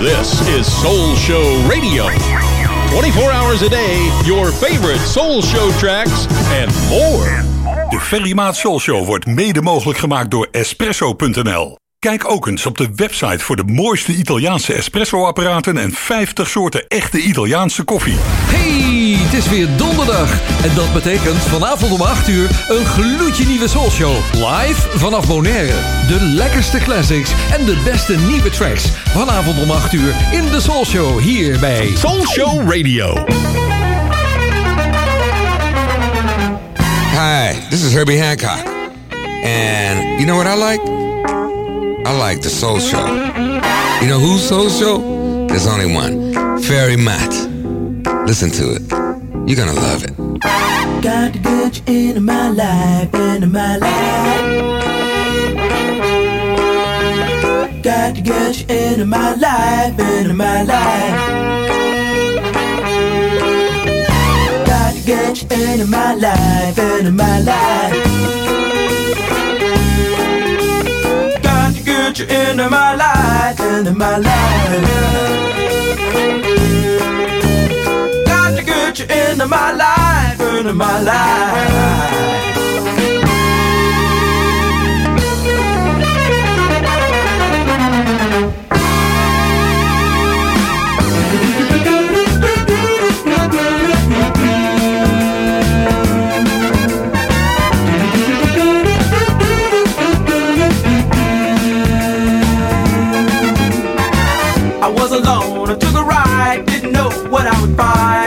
This is Soul Show Radio. 24 hours a day, your favorite Soul Show tracks and more. De Ferry Maat Soul Show wordt mede mogelijk gemaakt door Espresso.nl. Kijk ook eens op de website voor de mooiste Italiaanse espresso-apparaten en 50 soorten echte Italiaanse koffie. Hey, het is weer donderdag. En dat betekent vanavond om 8 uur een gloedje nieuwe Soulshow. Live vanaf Bonaire. De lekkerste classics en de beste nieuwe tracks. Vanavond om 8 uur in de Soulshow hier bij Soul Show Radio. Hi, this is Herbie Hancock. And you know what I like? I like the Soul Show. You know who's Soul Show? There's only one. Fairy Matt. Listen to it. You're gonna love it. Got to get you into my life, into my life. Got to get you into my life, into my life. Got to get you into my life, into my life. Get you into my life, into my life. Got to get you into my life, into my life. what I would buy.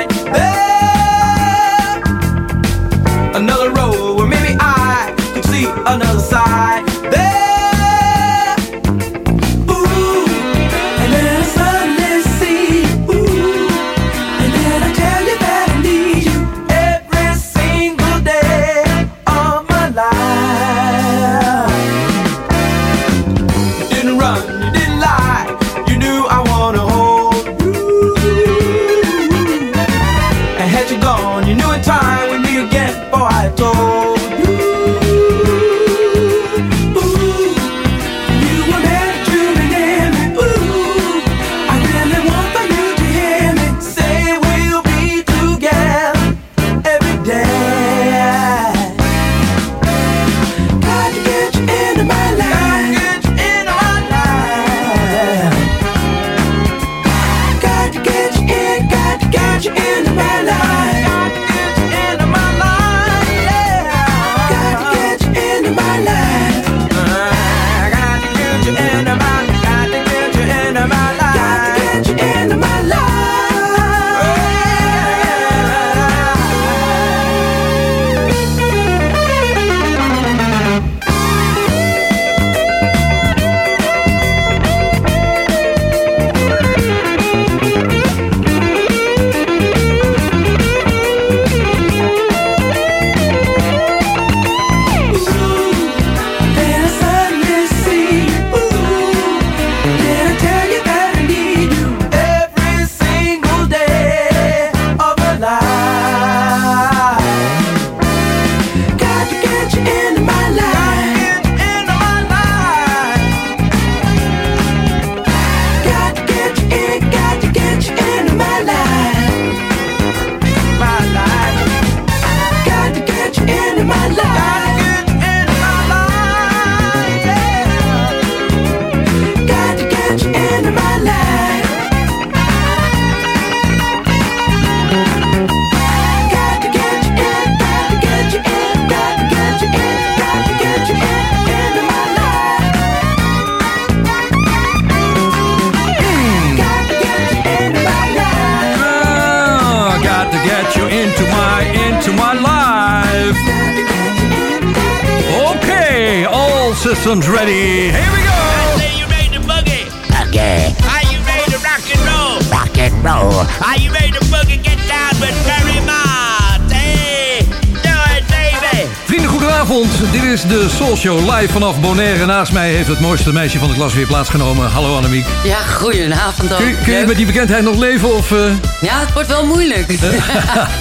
Is de Soul Show live vanaf Bonaire. Naast mij heeft het mooiste meisje van de klas weer plaatsgenomen. Hallo Annemiek. Ja, goedenavond ook. Kun, kun je met die bekendheid nog leven? Of, uh... Ja, het wordt wel moeilijk.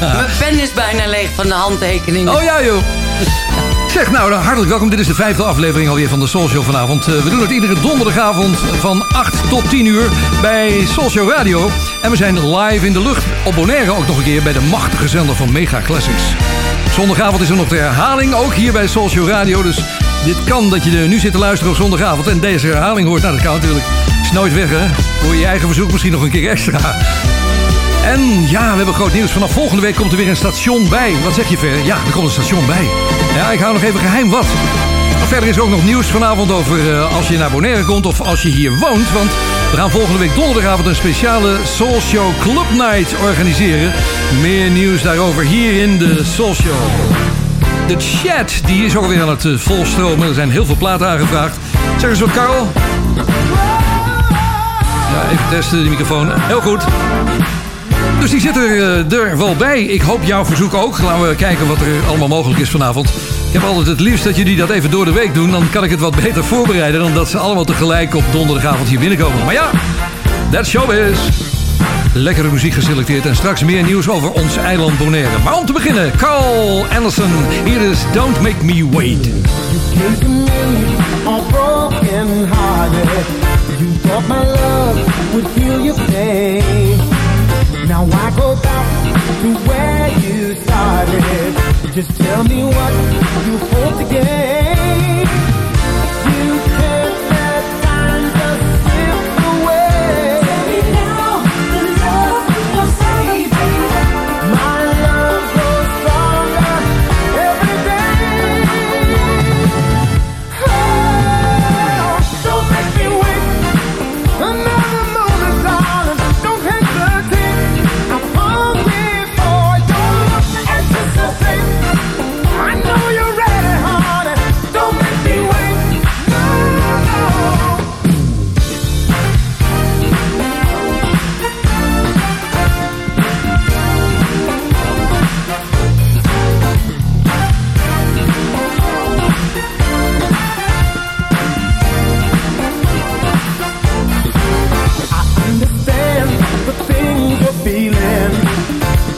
Mijn pen is bijna leeg van de handtekeningen. Oh ja joh. Zeg nou, hartelijk welkom. Dit is de vijfde aflevering alweer van de Show vanavond. Eh, we doen het iedere donderdagavond van 8 tot 10 uur bij Show Radio. En we zijn live in de lucht op Bonaire ook nog een keer bij de machtige zender van Mega Classics. Zondagavond is er nog de herhaling, ook hier bij Show Radio. Dus dit kan dat je er nu zit te luisteren op zondagavond en deze herhaling hoort. Nou, dat kan natuurlijk. Is nooit weg, hè? Voor je eigen verzoek misschien nog een keer extra. En ja, we hebben groot nieuws. Vanaf volgende week komt er weer een station bij. Wat zeg je, Ver? Ja, er komt een station bij. Ja, ik hou nog even geheim wat. Verder is ook nog nieuws vanavond over eh, als je naar Bonaire komt of als je hier woont. Want we gaan volgende week donderdagavond een speciale Soul Show Club Night organiseren. Meer nieuws daarover hier in de Soul Show. De chat die is ook alweer aan het eh, volstromen. Er zijn heel veel platen aangevraagd. Zeg eens wat, Karel. Ja, even testen, de microfoon. Heel goed. Dus die zit er, eh, er wel bij. Ik hoop jouw verzoek ook. Laten we kijken wat er allemaal mogelijk is vanavond. Ik heb altijd het liefst dat jullie dat even door de week doen. Dan kan ik het wat beter voorbereiden dan dat ze allemaal tegelijk op donderdagavond hier binnenkomen. Maar ja, that's showbiz. Lekkere muziek geselecteerd en straks meer nieuws over ons eiland Bonaire. Maar om te beginnen, Carl Anderson. Hier is Don't Make Me Wait. You thought my love would heal your pain. Now I go back to where you started. Just tell me what you hope to gain.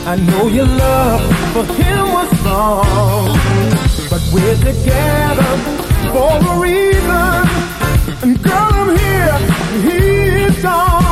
I know your love for him was strong, but we're together for a reason. And girl, I'm here, and he is gone.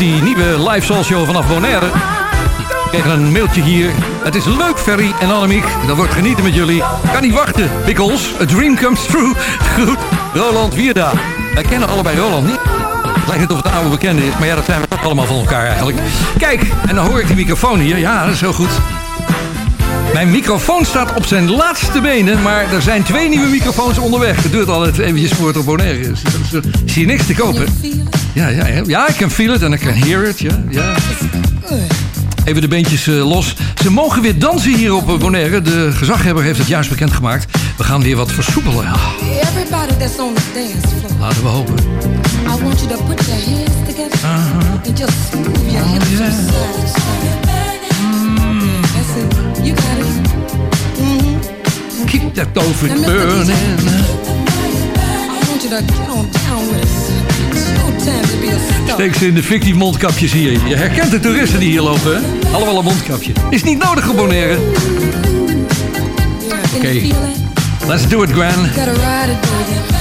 Die nieuwe live soul show vanaf Bonaire. Kreeg een mailtje hier. Het is leuk, Ferry en Annemiek. Dat wordt genieten met jullie. Kan niet wachten, Pickles. A dream comes true. Goed, Roland Wierda. Wij kennen allebei Roland niet. Het lijkt net of het oude bekende is, maar ja, dat zijn we ook allemaal van elkaar eigenlijk. Kijk, en dan hoor ik die microfoon hier. Ja, dat is heel goed. Mijn microfoon staat op zijn laatste benen, maar er zijn twee nieuwe microfoons onderweg. Het duurt altijd eventjes voor het op Bonaire is. Dus, eh, zie je niks te kopen. Ja, ja, ja. Ja, I can feel it and ik kan hear it. Ja, ja. Even de beentjes uh, los. Ze mogen weer dansen hier op eh, Bonaire. De gezaghebber heeft het juist bekendgemaakt. We gaan weer wat versoepelen. Laten we hopen. I want you to put your hands together. Uh -huh. And just move your hips oh, mm-hmm. Keep that over burning. I want you to get on down with it. Steek ze in de fik mondkapjes hier. Je herkent de toeristen die hier lopen, hè? Allemaal een mondkapje. Is niet nodig abonneren. Oké. Let's do it, Gran.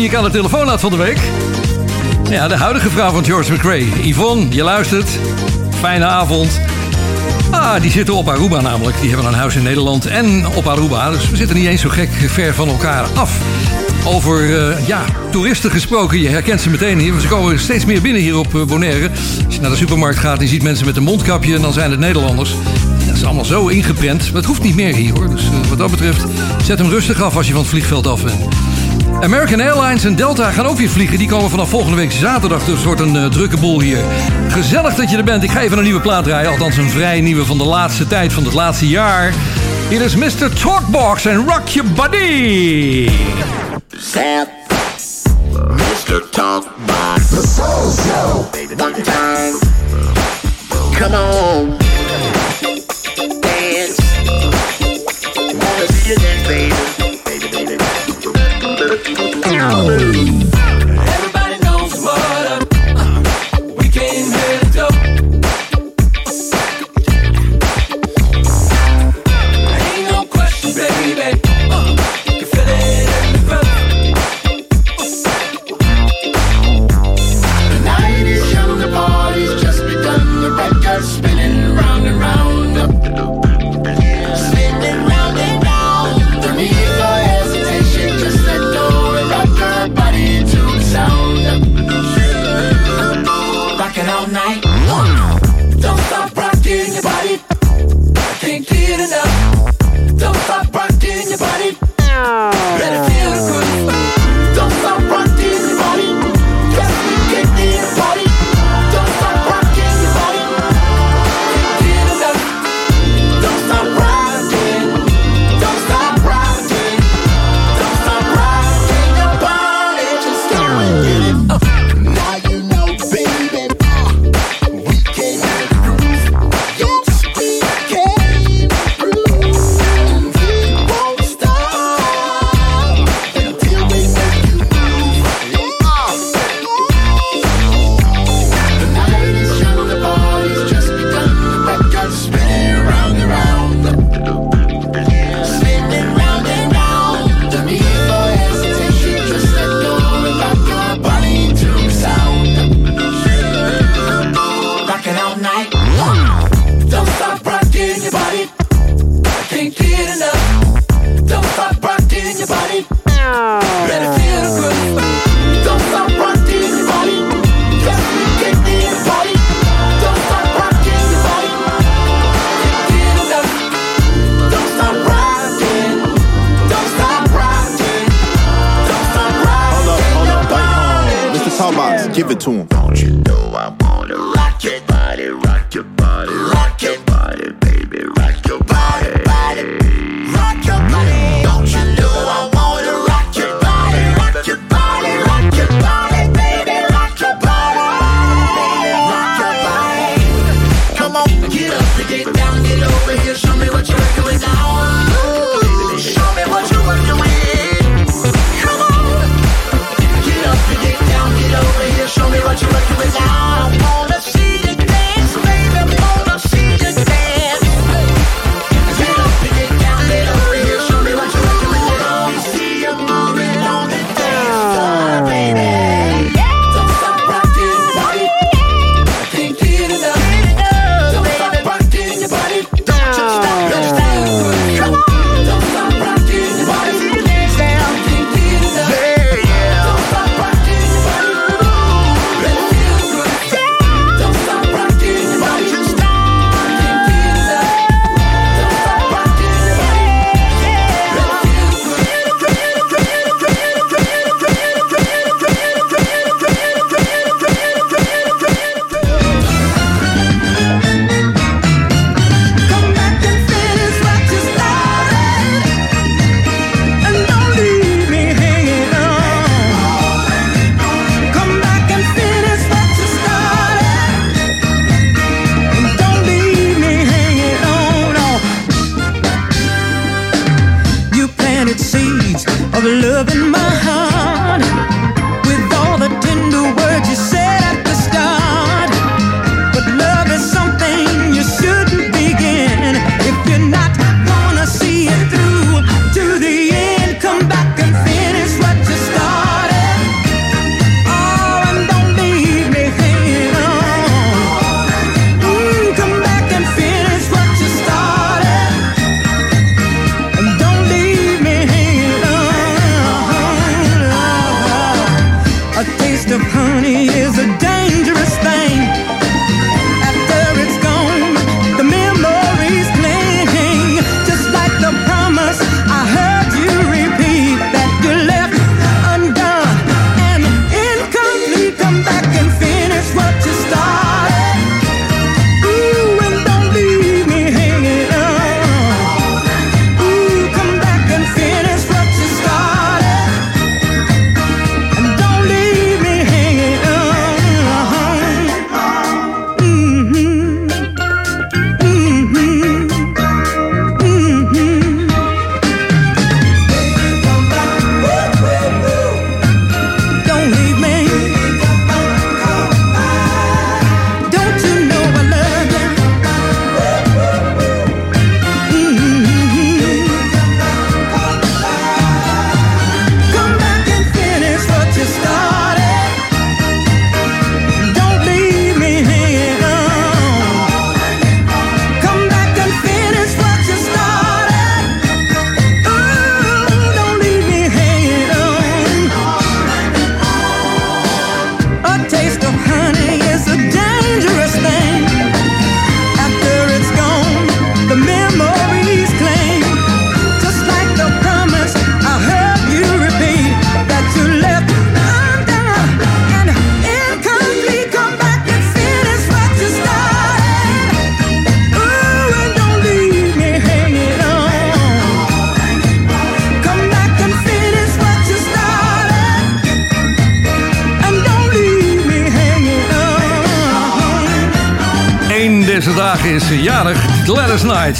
die ik aan de telefoon had van de week. Ja, de huidige vrouw van George McRae. Yvonne, je luistert. Fijne avond. Ah, die zitten op Aruba namelijk. Die hebben een huis in Nederland en op Aruba. Dus we zitten niet eens zo gek ver van elkaar af. Over eh, ja, toeristen gesproken, je herkent ze meteen hier. Ze komen steeds meer binnen hier op eh, Bonaire. Als je naar de supermarkt gaat en je ziet mensen met een mondkapje, en dan zijn het Nederlanders. Dat is allemaal zo ingeprent. Dat het hoeft niet meer hier hoor. Dus eh, wat dat betreft, zet hem rustig af als je van het vliegveld af bent. American Airlines en Delta gaan ook weer vliegen. Die komen vanaf volgende week zaterdag. Dus wordt een eh, drukke boel hier. Gezellig dat je er bent. Ik ga even een nieuwe plaat draaien. Althans, een vrij nieuwe van de laatste tijd, van het laatste jaar. Hier is Mr. Talkbox en Rock Your Body. Mr. Talkbox. The Soul Show. Time. Come on. Wow.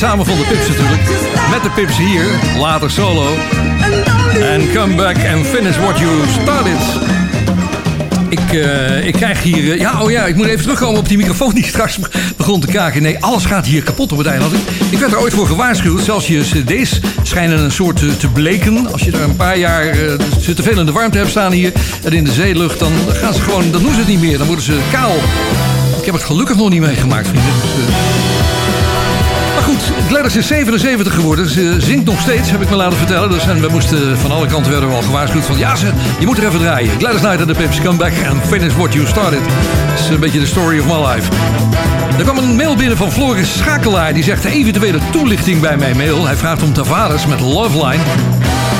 Samen van de Pips natuurlijk. Met de Pips hier, later solo. En come back and finish what you started. Ik, eh, ik krijg hier... eh, ja, oh ja, ik moet even terugkomen op die microfoon die straks begon te kraken. Nee, alles gaat hier kapot op het eiland. Ik, werd er ooit voor gewaarschuwd. Zelfs je cd's schijnen een soort eh, te bleken. Als je er een paar jaar ze te veel in de warmte hebt staan hier... en in de zeelucht, dan gaan ze gewoon... dan doen ze het niet meer. Dan worden ze kaal. Ik heb het gelukkig nog niet meegemaakt, vrienden. Dus, Gladys is 77 geworden. Ze zingt nog steeds, heb ik me laten vertellen. Dus en we moesten van alle kanten werden we al gewaarschuwd van... ja, ze, je moet er even draaien. Gladys Knight en de Pips, come back and finish what you started. Dat is een beetje de story of my life. Er kwam een mail binnen van Floris Schakelaar. Die zegt eventuele toelichting bij mijn mail. Hij vraagt om Tavares met Loveline.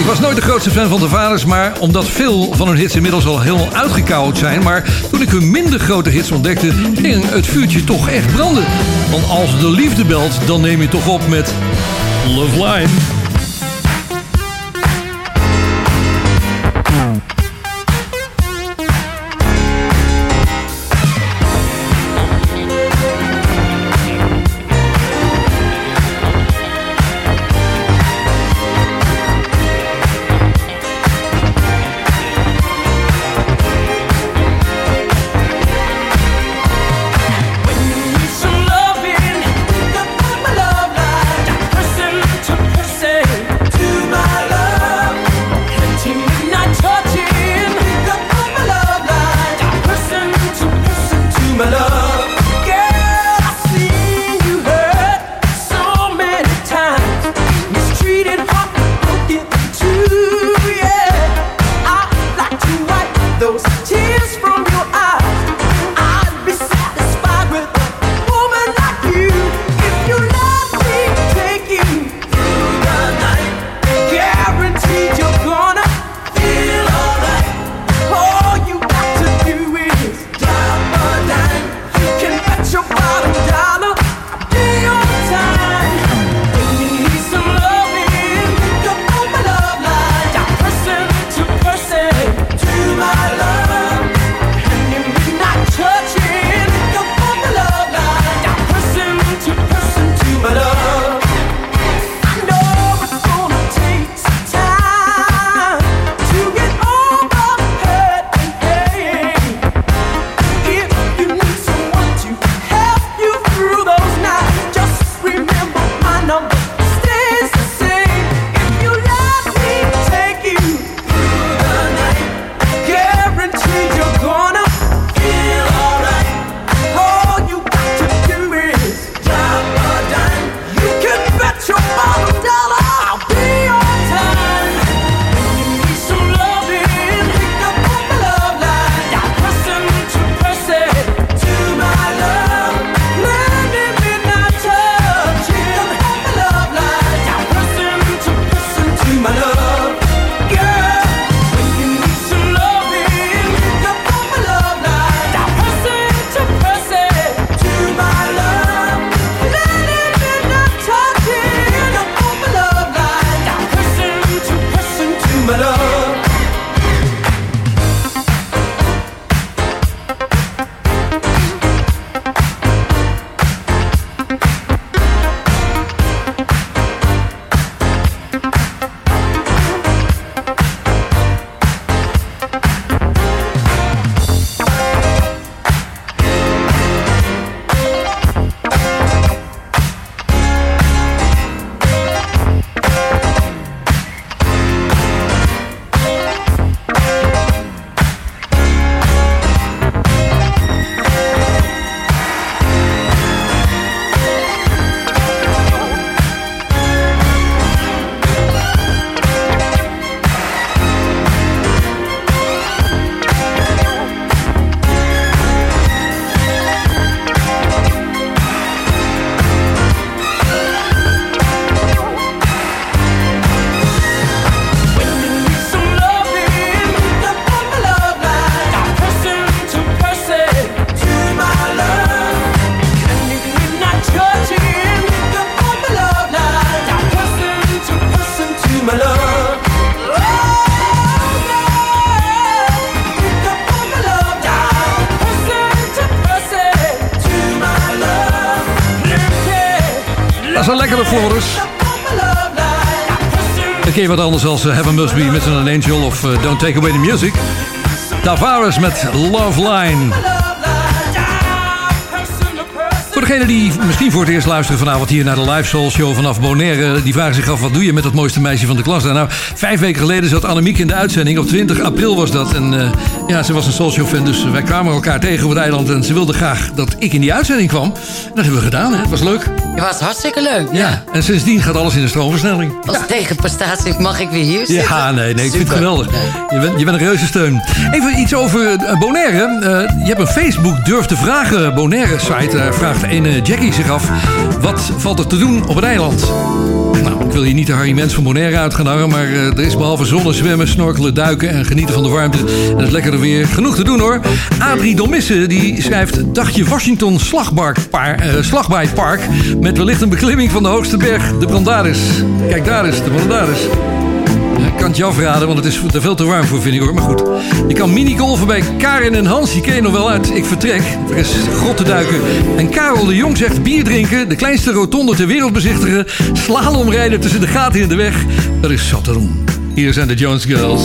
Ik was nooit de grootste fan van Tavares, maar omdat veel van hun hits inmiddels al helemaal uitgekauwd zijn. Maar toen ik hun minder grote hits ontdekte, ging het vuurtje toch echt branden. Want als de liefde belt, dan neem je toch op met love line, lekkere Floris. Ken je wat anders als eh, Heaven Must Be Missing an Angel of eh, Don't Take Away the Music. Tavares met Love Line. Voor degenen die misschien voor het eerst luisteren vanavond hier naar de Live Soul Show vanaf Bonaire, die vragen zich af wat doe je met dat mooiste meisje van de klas daar? Nou, vijf weken geleden zat Annemiek in de uitzending, op 20 april was dat. En eh, ja, ze was een Show fan, dus wij kwamen elkaar tegen op het eiland en ze wilde graag dat ik in die uitzending kwam. En dat hebben we gedaan, hè? het was leuk. Het was hartstikke leuk. Ja, en sindsdien gaat alles in de stroomversnelling. Als tegenprestatie mag ik weer hier zitten. Ja, nee, nee, ik vind het geweldig. Je bent, je bent een reuze steun. Even iets over eh, Bonaire. Eh, je hebt een Facebook Durf te Vragen Bonaire-site. Daar vraagt ene Jackie zich af, wat valt er te doen op het eiland? Ik wil hier niet de Harry Mens van Bonaire uit gaan hangen... maar eh, er is behalve zonnen, zwemmen, snorkelen, duiken... en genieten van de warmte en het lekkere weer genoeg te doen, hoor. Adrie Domisse die schrijft... Dagje Washington eh, Slagbaaipark... met wellicht een beklimming van de hoogste berg, de Brandaris. Kijk, daar is de Brandaris. Ik kan het je afraden, want het is er veel te warm voor, vind ik hoor. Maar goed, je kan mini-golven bij Karin en Hans. Die ken je nog wel uit. Ik vertrek. Er is grot te duiken. En Karel de Jong zegt bier drinken. De kleinste rotonde ter wereld bezichtigen. Slalomrijden tussen de gaten in de weg. Dat is zat te. Hier zijn de Jones Girls.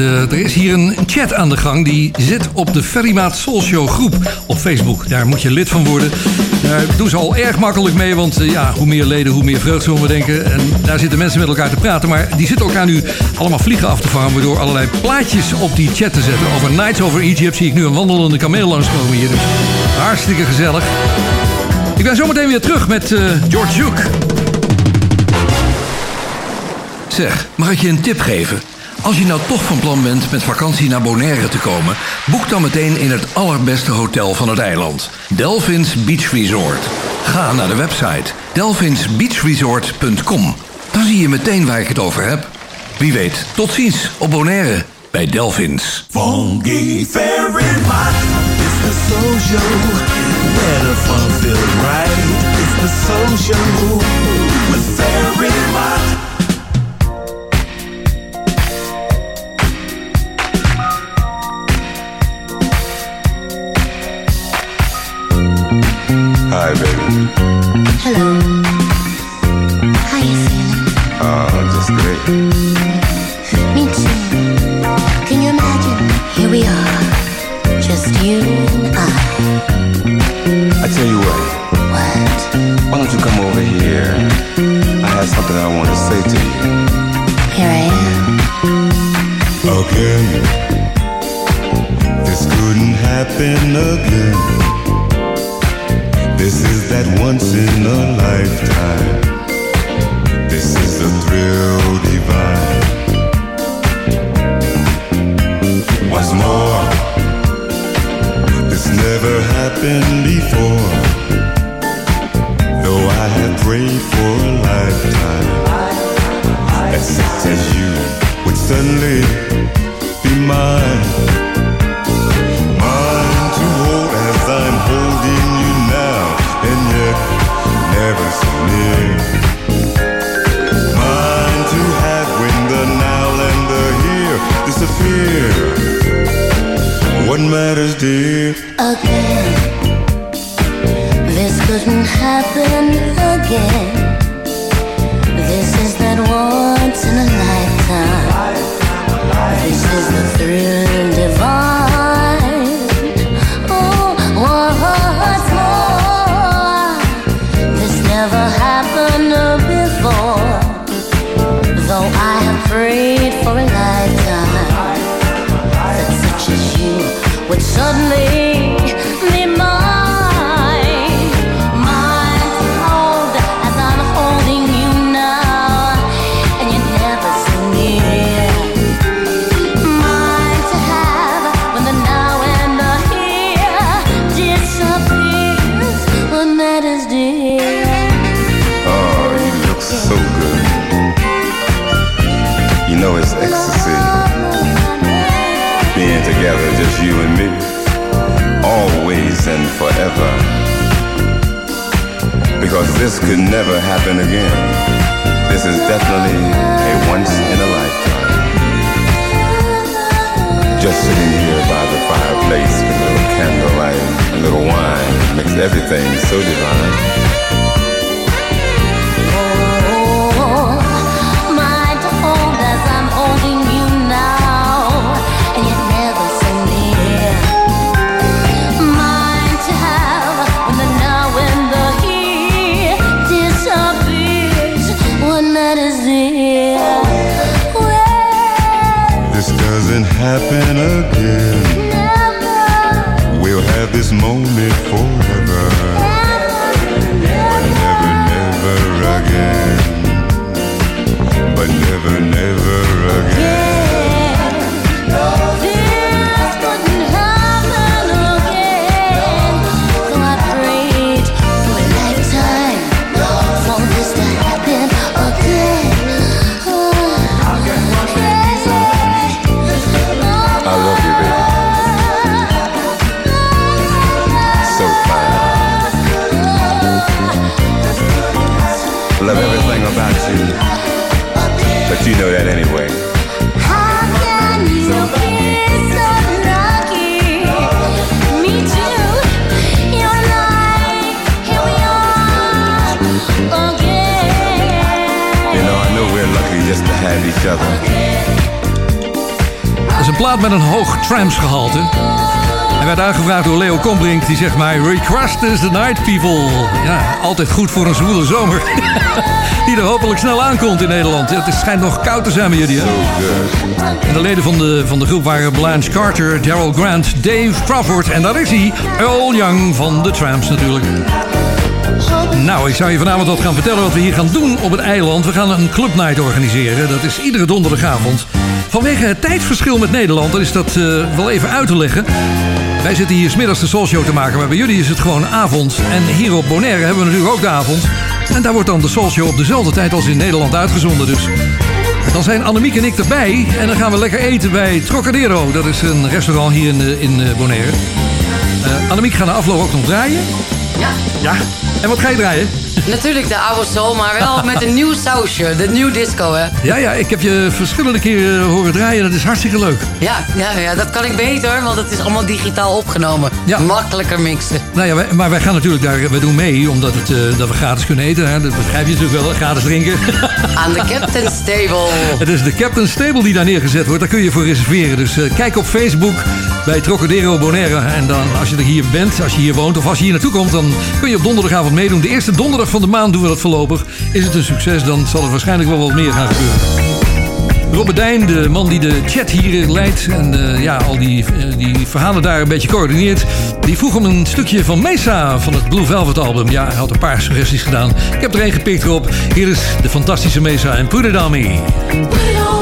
Er is hier een chat aan de gang. Die zit op de Ferrymaat Soul Show groep op Facebook. Daar moet je lid van worden. Daar doen ze al erg makkelijk mee, want eh, ja, hoe meer leden, hoe meer vreugd zullen we denken. En daar zitten mensen met elkaar te praten, maar die zitten elkaar nu allemaal vliegen af te vangen... waardoor allerlei plaatjes op die chat te zetten. Over Nights Over Egypt zie ik nu een wandelende kameel langskomen hier. Dus hartstikke gezellig. Ik ben zometeen weer terug met eh, George Duke. Zeg, mag ik je een tip geven? Als je nou toch van plan bent met vakantie naar Bonaire te komen, boek dan meteen in het allerbeste hotel van het eiland. Delphins Beach Resort. Ga naar de website delphinsbeachresort.com. Dan zie je meteen waar ik het over heb. Wie weet, tot ziens op Bonaire bij Delphins. The fun right. It's the Because this could never happen again. This is definitely a once in a lifetime. Just sitting here by the fireplace with a little candlelight, a little wine, makes everything so divine. Happen again. We'll have this moment forever. But never, never again. But never, never other. Dat is een plaat met een hoog tramsgehalte. En werd aangevraagd door Leo Kombrink. Die zegt mij, request is the night people. Ja, altijd goed voor een zwoele zomer. die er hopelijk snel aankomt in Nederland. Ja, het is- schijnt nog koud te zijn bij jullie, hè? En de leden van de, van de groep waren Blanche Carter, Daryl Grant, Dave Crawford... en daar is hij, Earl Young van de Tramps natuurlijk. Nou, ik zou je vanavond wat gaan vertellen wat we hier gaan doen op het eiland. We gaan een clubnight organiseren. Dat is iedere donderdagavond. Vanwege het tijdsverschil met Nederland, dan is dat eh, wel even uit te leggen. Wij zitten hier smiddags de Soulshow te maken, maar bij jullie is het gewoon avond. En hier op Bonaire hebben we natuurlijk ook de avond. En daar wordt dan de Soulshow op dezelfde tijd als in Nederland uitgezonden. Dus dan zijn Annemiek en ik erbij. En dan gaan we lekker eten bij Trocadero. Dat is een restaurant hier in, eh, in eh, Bonaire. Eh, Annemiek gaat na afloop ook nog draaien. Ja. Ja. En wat ga je draaien? Natuurlijk de oude soul, maar wel met een nieuw sausje. De nieuw disco, hè? Ja, ja, ik heb je verschillende keren horen draaien. Dat is hartstikke leuk. Ja, ja, ja, dat kan ik beter, want het is allemaal digitaal opgenomen. Makkelijker mixen. Nou ja, wij- maar wij gaan natuurlijk daar, we doen mee omdat het, eh, dat we gratis kunnen eten. Hè. Dat begrijp je natuurlijk wel, gratis drinken. Aan de Captain's Table. Het is de Captain's Table die daar neergezet wordt. Daar kun je voor reserveren. Dus eh, kijk op Facebook bij Trocadero Bonaire. En dan, als je er hier bent, als je hier woont of als je hier naartoe komt... dan kun je op donderdagavond meedoen. De eerste donderdag van de maand doen we dat voorlopig. Is het een succes, dan zal er waarschijnlijk wel wat meer gaan gebeuren. Robert Dijn, de man die de chat hier leidt en eh, ja, al die, eh, die verhalen daar een beetje coördineert, die vroeg om een stukje van Mesa van het Blue Velvet album. Ja, hij had een paar suggesties gedaan. Ik heb er één gepikt erop. Hier is de fantastische Mesa en Put It.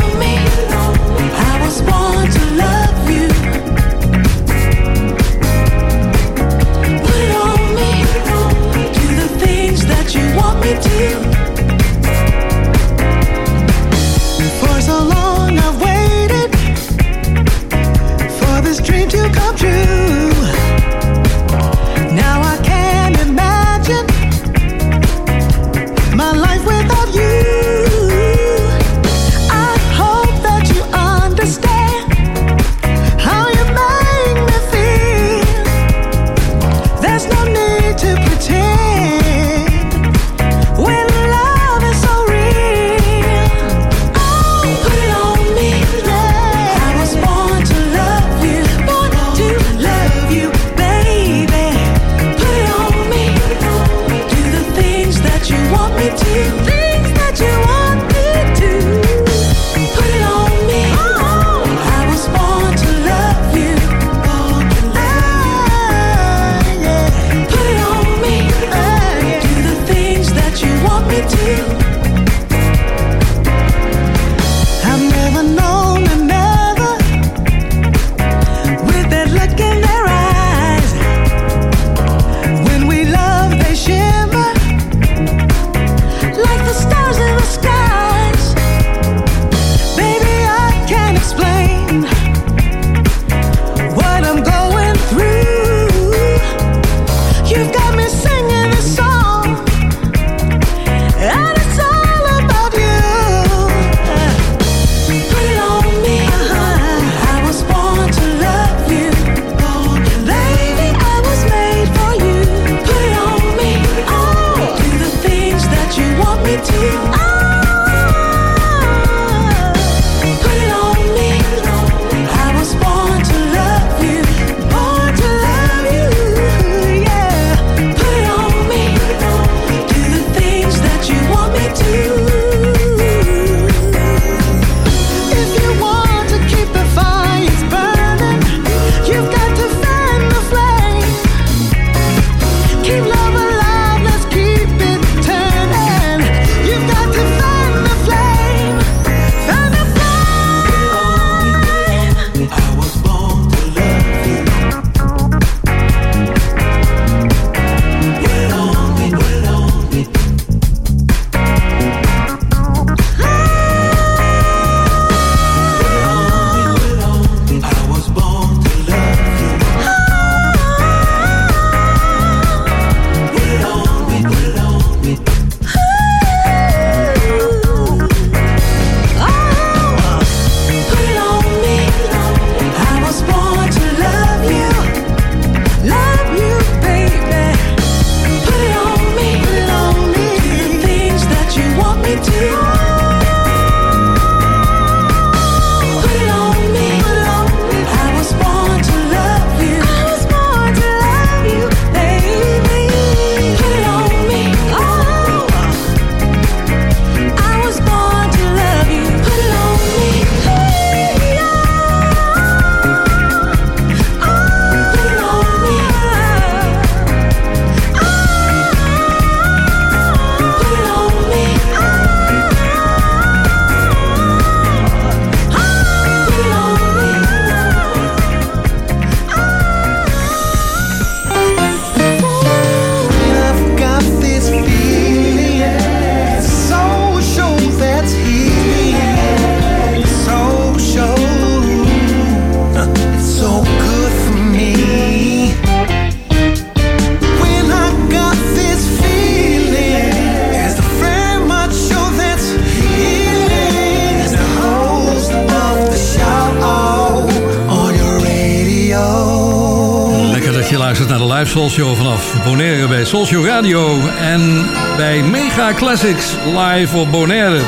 Show Radio en bij Mega Classics live op Bonaire.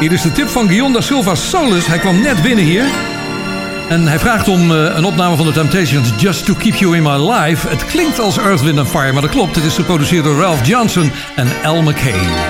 Hier is de tip van Guillaume da Silva Solis. Hij kwam net binnen hier. En hij vraagt om eh, een opname van de Temptations Just to Keep You in My Life. Het klinkt als Earth, Wind Fire, maar dat klopt. Het is geproduceerd door Ralph Johnson en Al McKay.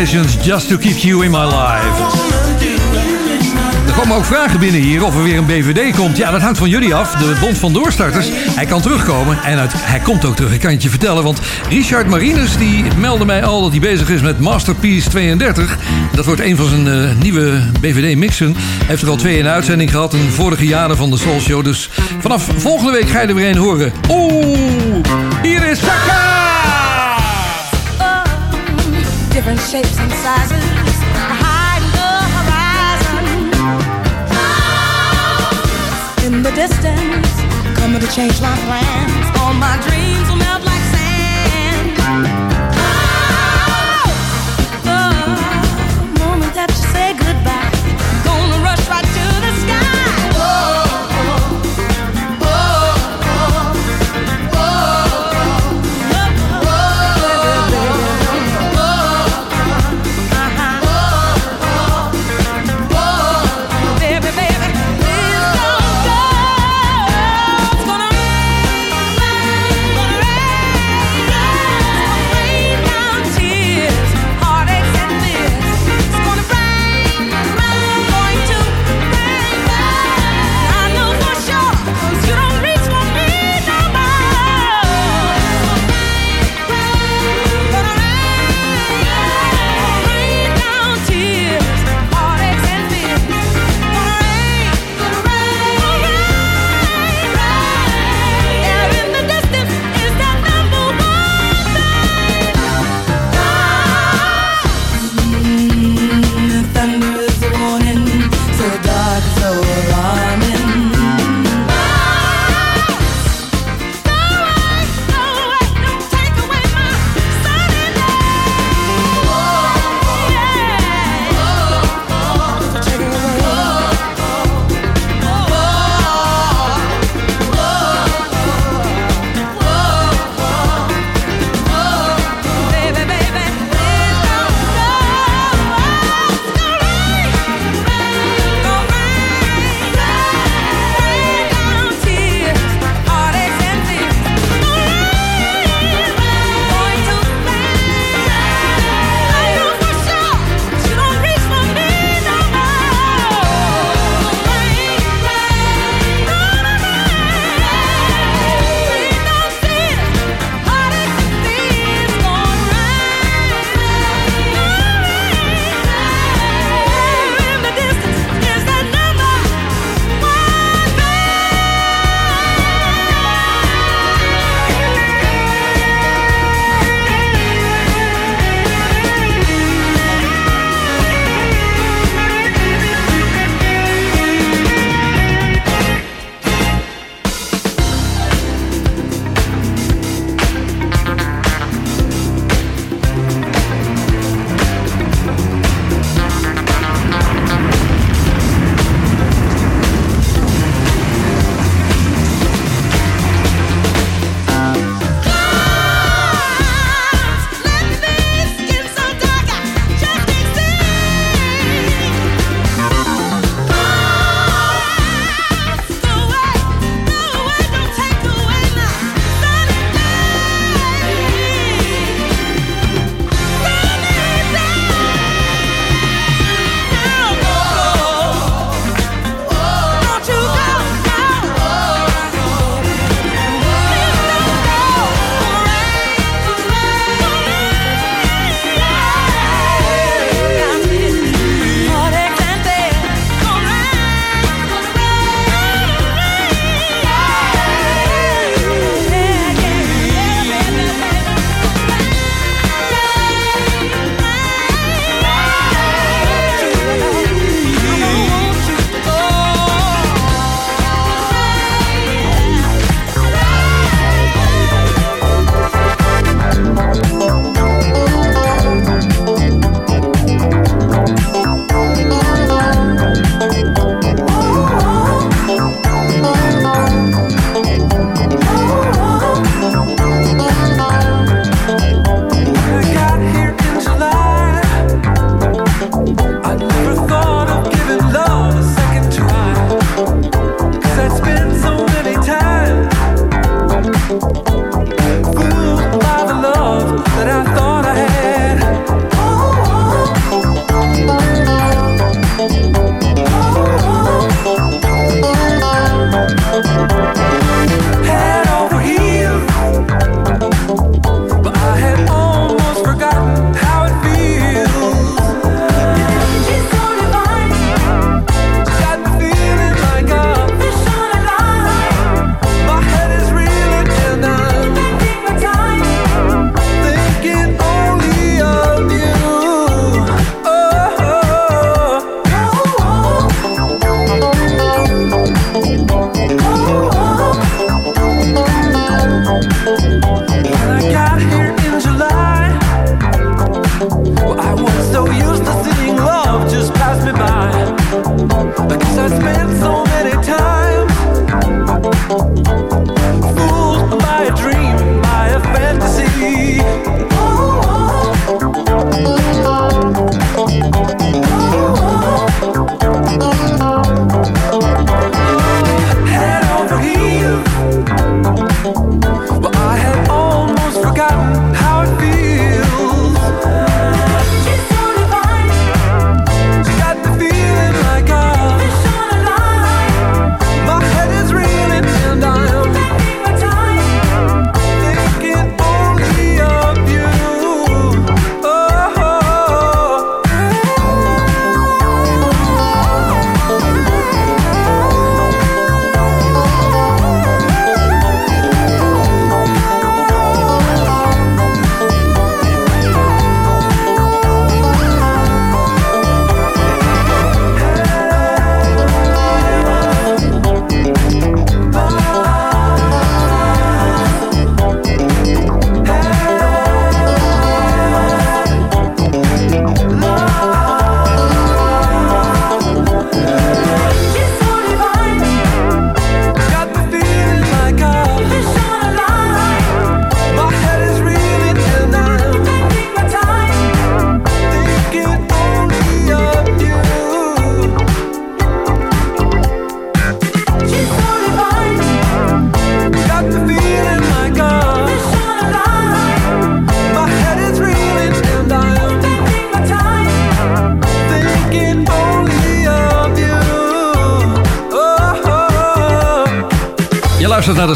Just to Keep You in My Life. Er komen ook vragen binnen hier of er weer een BVD komt. Ja, dat hangt van jullie af. De Bond van Doorstarters. Hij kan terugkomen. En hij komt ook terug. Ik kan het je vertellen. Want Richard Marinus die meldde mij al dat hij bezig is met Masterpiece 32. Dat wordt een van zijn eh, nieuwe BVD-mixen. Hij heeft er al twee in uitzending gehad. In vorige jaren van de Soul Show. Dus vanaf volgende week ga je er weer een horen. Oeh, hier is Saka! Different shapes and sizes. Hide the horizon. In the distance, coming to change my plans. All my dreams will melt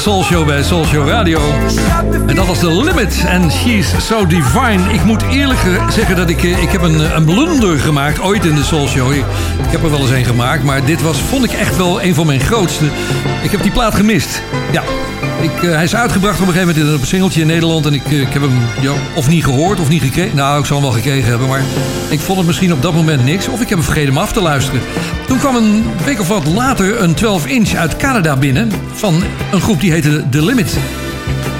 Soul Show bij Soul Show Radio. En dat was de limit. En she's so divine. Ik moet eerlijk zeggen dat ik... eh, Ik heb een, een blunder gemaakt ooit in de Soul Show. Ik, heb er wel eens een gemaakt. Maar dit was, vond ik echt wel een van mijn grootste. Ik heb die plaat gemist. Ja. Ik, eh, hij is uitgebracht op een gegeven moment in een singeltje in Nederland. En ik, eh, ik heb hem ja, of niet gehoord of niet gekregen. Nou, ik zal hem wel gekregen hebben. Maar ik vond het misschien op dat moment niks. Of ik heb hem vergeten hem af te luisteren. Toen kwam een week of wat later een 12-inch uit Canada binnen. Van een groep die heette The Limit.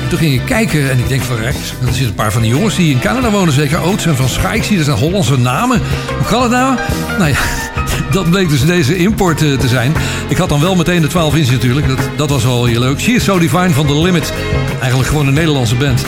En toen ging ik kijken en ik denk van rechts. Er zitten een paar van die jongens die in Canada wonen. Zeker Oates en Van Schaik. Zie, dat zijn Hollandse namen. Hoe kan het nou? Nou ja, dat bleek dus deze import eh, te zijn. Ik had dan wel meteen de 12 inch natuurlijk. Dat, dat was wel heel leuk. She is so divine van The Limit. Eigenlijk gewoon een Nederlandse band.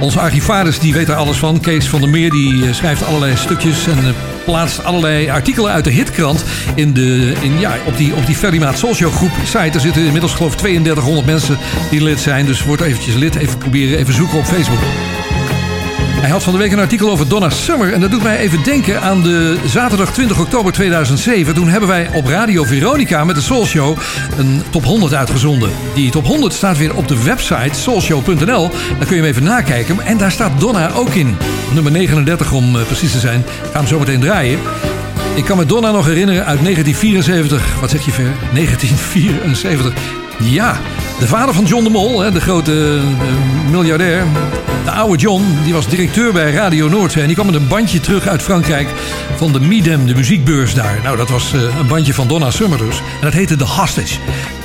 Onze archivaris die weet er alles van. Kees van der Meer die eh, schrijft allerlei stukjes en eh, plaatst allerlei artikelen uit de hitkrant in de, in, ja, op die, op die Ferrymaat groep site. Er zitten inmiddels geloof ik 3200 mensen die lid zijn. Dus word eventjes lid. Even proberen, even zoeken op Facebook. Hij had van de week een artikel over Donna Summer. En dat doet mij even denken aan de zaterdag 20 oktober 2007. Toen hebben wij op Radio Veronica met de Soul Show een top 100 uitgezonden. Die top 100 staat weer op de website soulshow.nl. Daar kun je hem even nakijken. En daar staat Donna ook in. Nummer 39 om eh, precies te zijn. Ik ga hem zo meteen draaien. Ik kan me Donna nog herinneren uit 1974. Wat zeg je ver? 1974. Ja, de vader van John de Mol, de grote eh, miljardair. De oude John, die was directeur bij Radio Noordzee. En die kwam met een bandje terug uit Frankrijk van de Midem, de muziekbeurs daar. Nou, dat was eh, een bandje van Donna Summer dus. En dat heette The Hostage.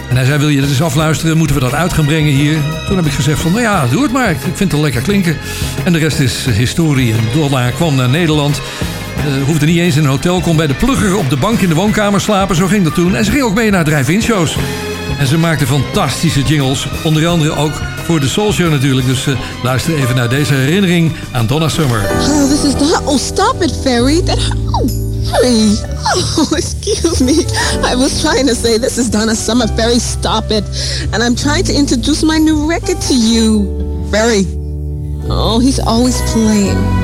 En hij zei, wil je dat eens afluisteren? Moeten we dat uit gaan brengen hier? Toen heb ik gezegd van, nou ja, doe het maar. Ik vind het lekker klinken. En de rest is eh, historie. En Donna kwam naar Nederland. Eh, hoefde niet eens in een hotel. Kon bij de plugger op de bank in de woonkamer slapen. Zo ging dat toen. En ze ging ook mee naar drive-in shows. En ze maakte fantastische jingles. Onder andere ook voor de Soul Show natuurlijk. Dus eh, luister even naar deze herinnering aan Donna Summer. Oh, this is not. Oh, stop it, Ferry. That. Oh, Ferry. Oh, excuse me. I was trying to say this is Donna Summer. Ferry, stop it. And I'm trying to introduce my new record to you. Ferry. Oh, he's always playing.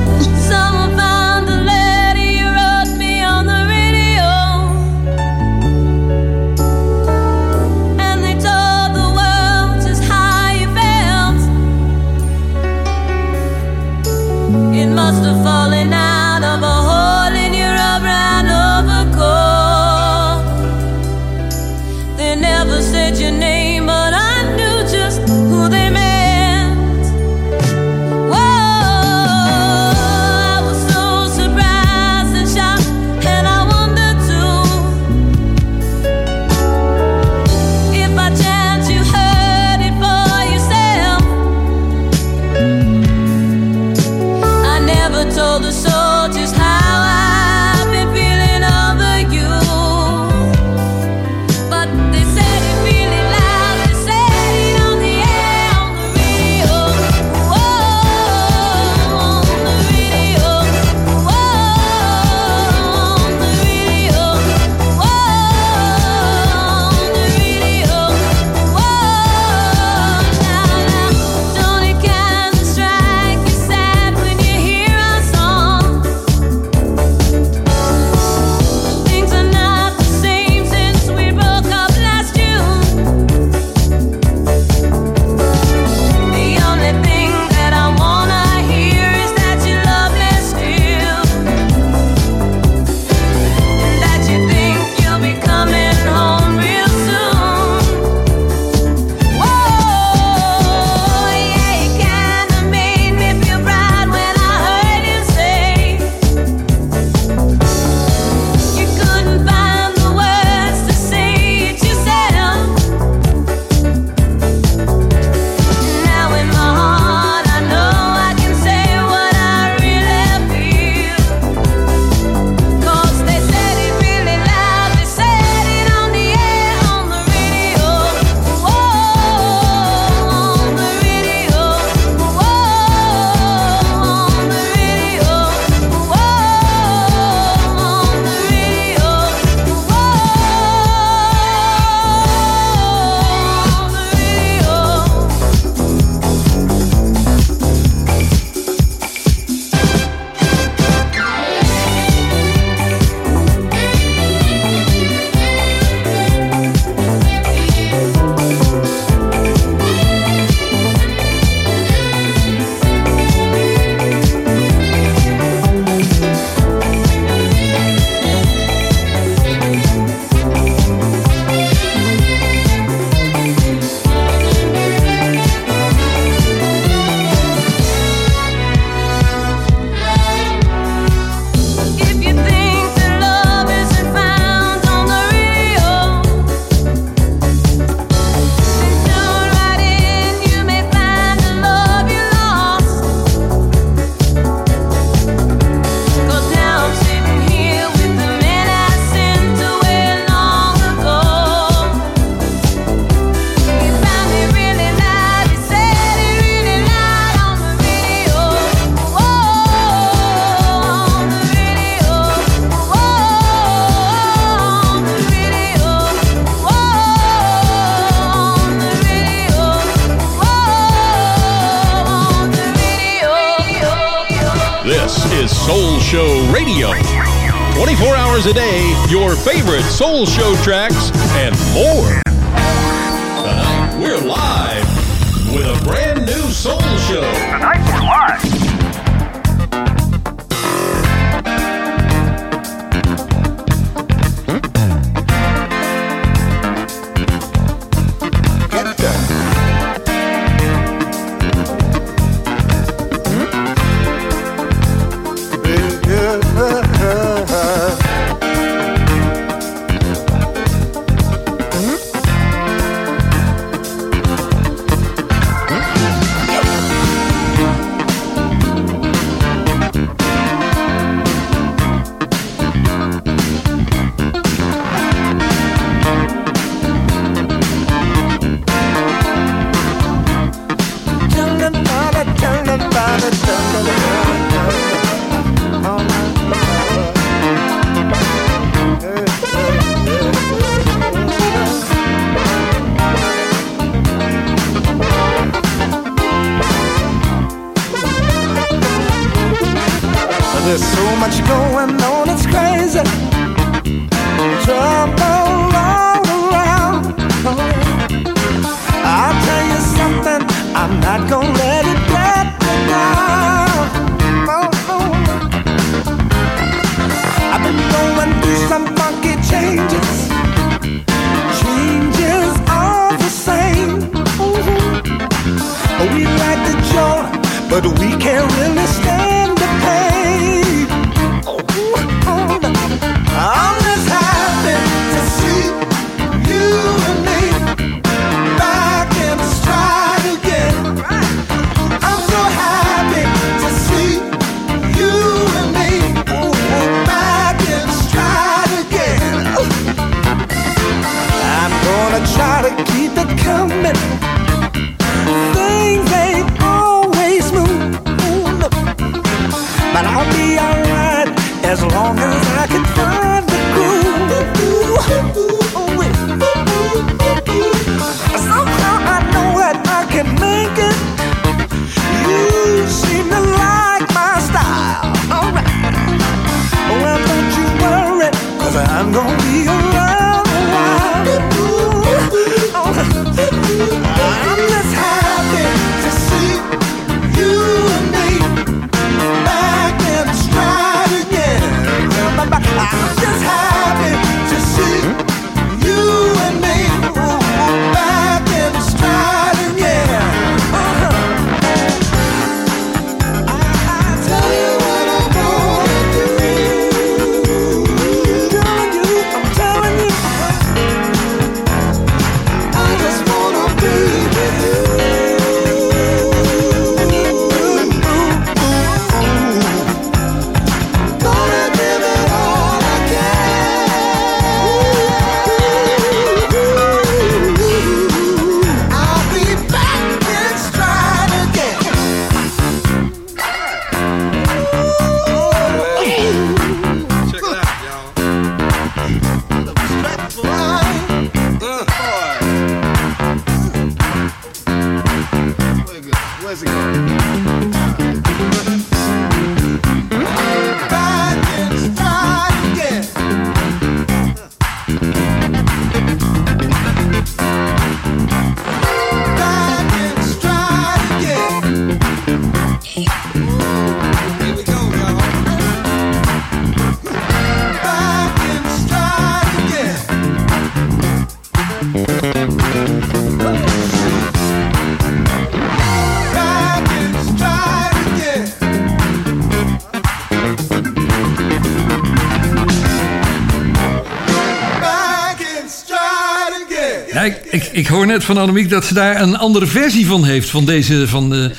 Ik, hoor net van Annemiek dat ze daar een andere versie van heeft. Van deze, van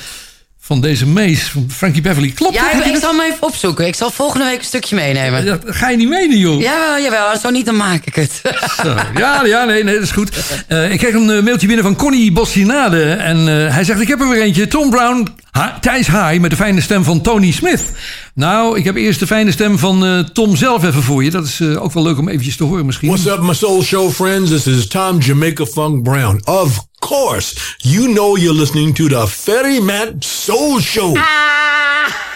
van deze Mees, van Frankie Beverly. Klopt Ja, dat? ik, zal hem even opzoeken. Ik zal volgende week een stukje meenemen. Dat ga je niet meenemen, joh. Jawel, jawel. Zo niet, dan maak ik het. Zo, ja, ja, nee, nee, dat is goed. Eh, ik kreeg een eh, mailtje binnen van Connie Bossinade. En eh, hij zegt, ik heb er weer eentje. Tom Brown, ha Thijs Haai met de fijne stem van Tony Smith. Nou, ik heb eerst de fijne stem van eh, Tom zelf even voor je. Dat is eh, ook wel leuk om eventjes te horen misschien. What's up, my soul show friends? This is Tom Jamaica Funk Brown. Of course, you know you're listening to the Ferry Soul Show. Ah.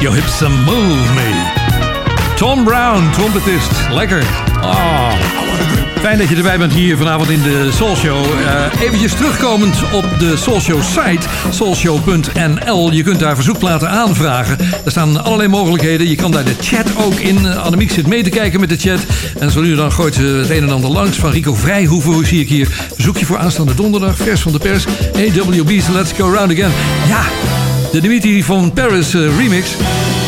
Your hips and move me. Tom Brown, trompetist. Lekker. Ah. Fijn dat je erbij bent hier vanavond in de Soul Show. Eh eventjes terugkomend op de Soul Show site, soulshow.nl. Je kunt daar verzoekplaten aanvragen. Er staan allerlei mogelijkheden. Je kan daar de chat ook in. Eh, Annemiek zit mee te kijken met de chat. En zo nu dan gooit ze het een en ander langs. Van Rico Vrijhoeven, hoe zie ik hier. Verzoekje voor aanstaande donderdag. Vers van de pers. AWB's Let's Go Round Again. Ja, de Dimitri van Paris eh, remix.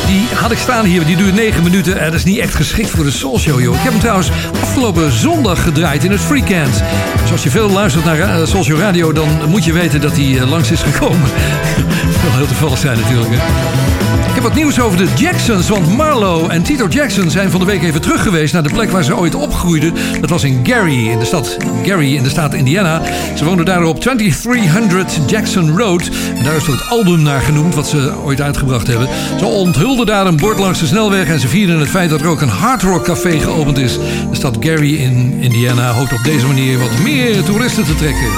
Die had ik staan hier, die duurt 9 minuten. En dat is niet echt geschikt voor de Soul Show, joh. Ik heb hem trouwens afgelopen zondag gedraaid in het Freecant. Dus als je veel luistert naar eh, Soul Show Radio... dan moet je weten dat hij eh, langs is gekomen. dat zal heel toevallig zijn natuurlijk, hè. Ik heb wat nieuws over de Jacksons, want Marlo en Tito Jackson zijn van de week even terug geweest naar de plek waar ze ooit opgroeiden. Dat was in Gary, in de stad Gary, in de staat Indiana. Ze woonden daar op 2300 Jackson Road. En daar is het album naar genoemd, wat ze ooit uitgebracht hebben. Ze onthulden daar een bord langs de snelweg en ze vierden het feit dat er ook een hard rock café geopend is. De stad Gary in Indiana hoopt op deze manier wat meer toeristen te trekken.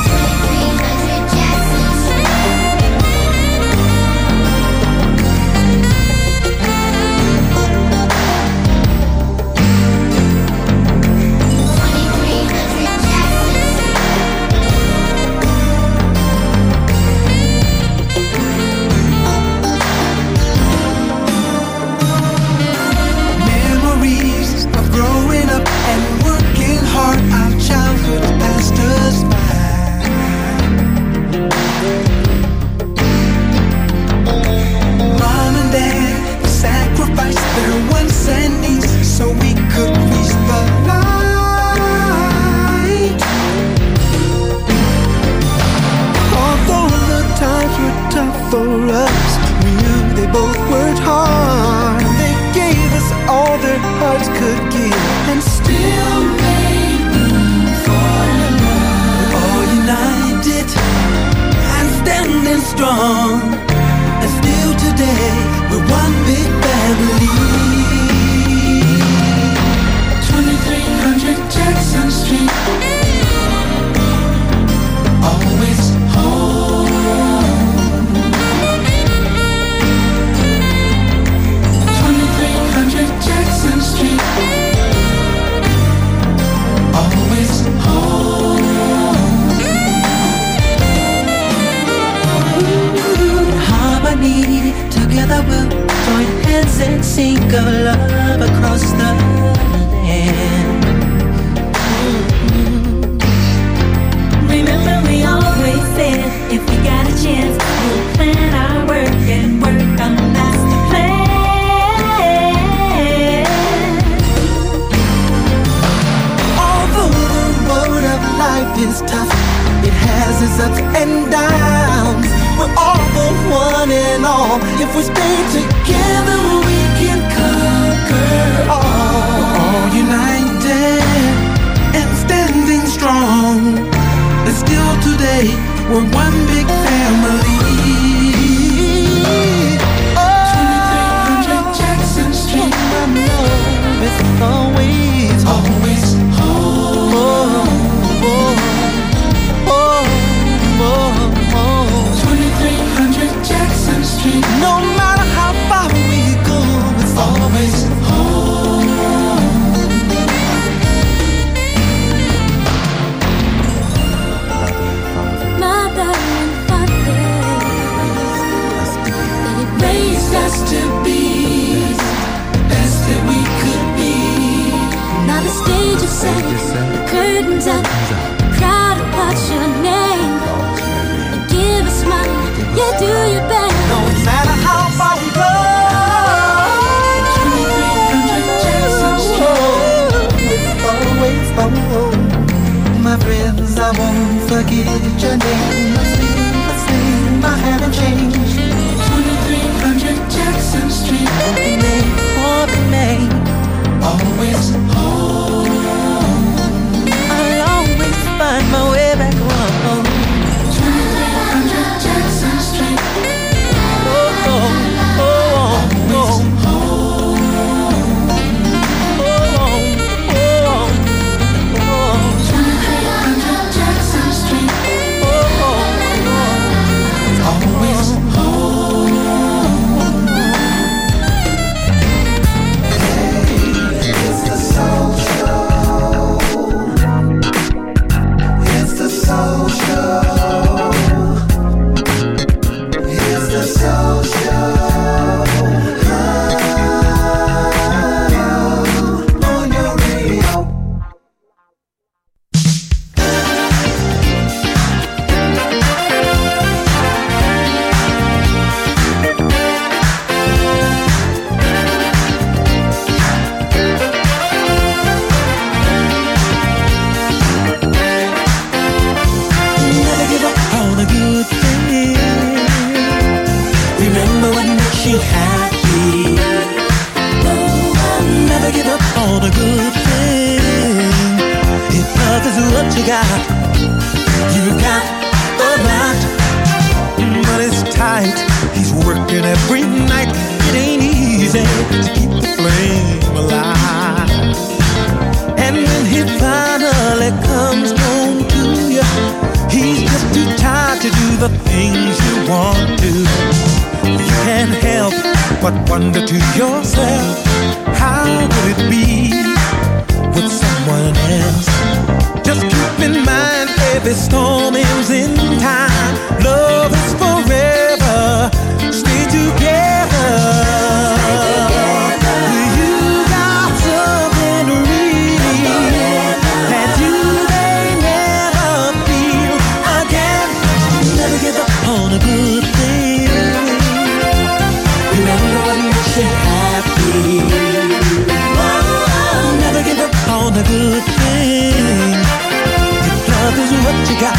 You got,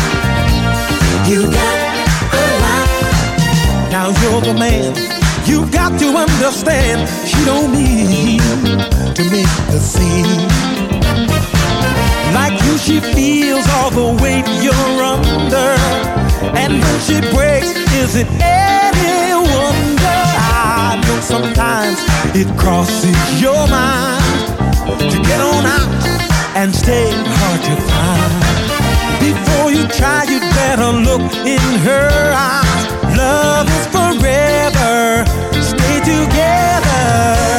you got a lot. Now you're the man. You got to understand. She don't mean to make the scene. Like you, she feels all the weight you're under. And when she breaks, is it any wonder? I know sometimes it crosses your mind to get on out and stay hard to find. Before you try, you'd better look in her eyes. Love is forever. Stay together.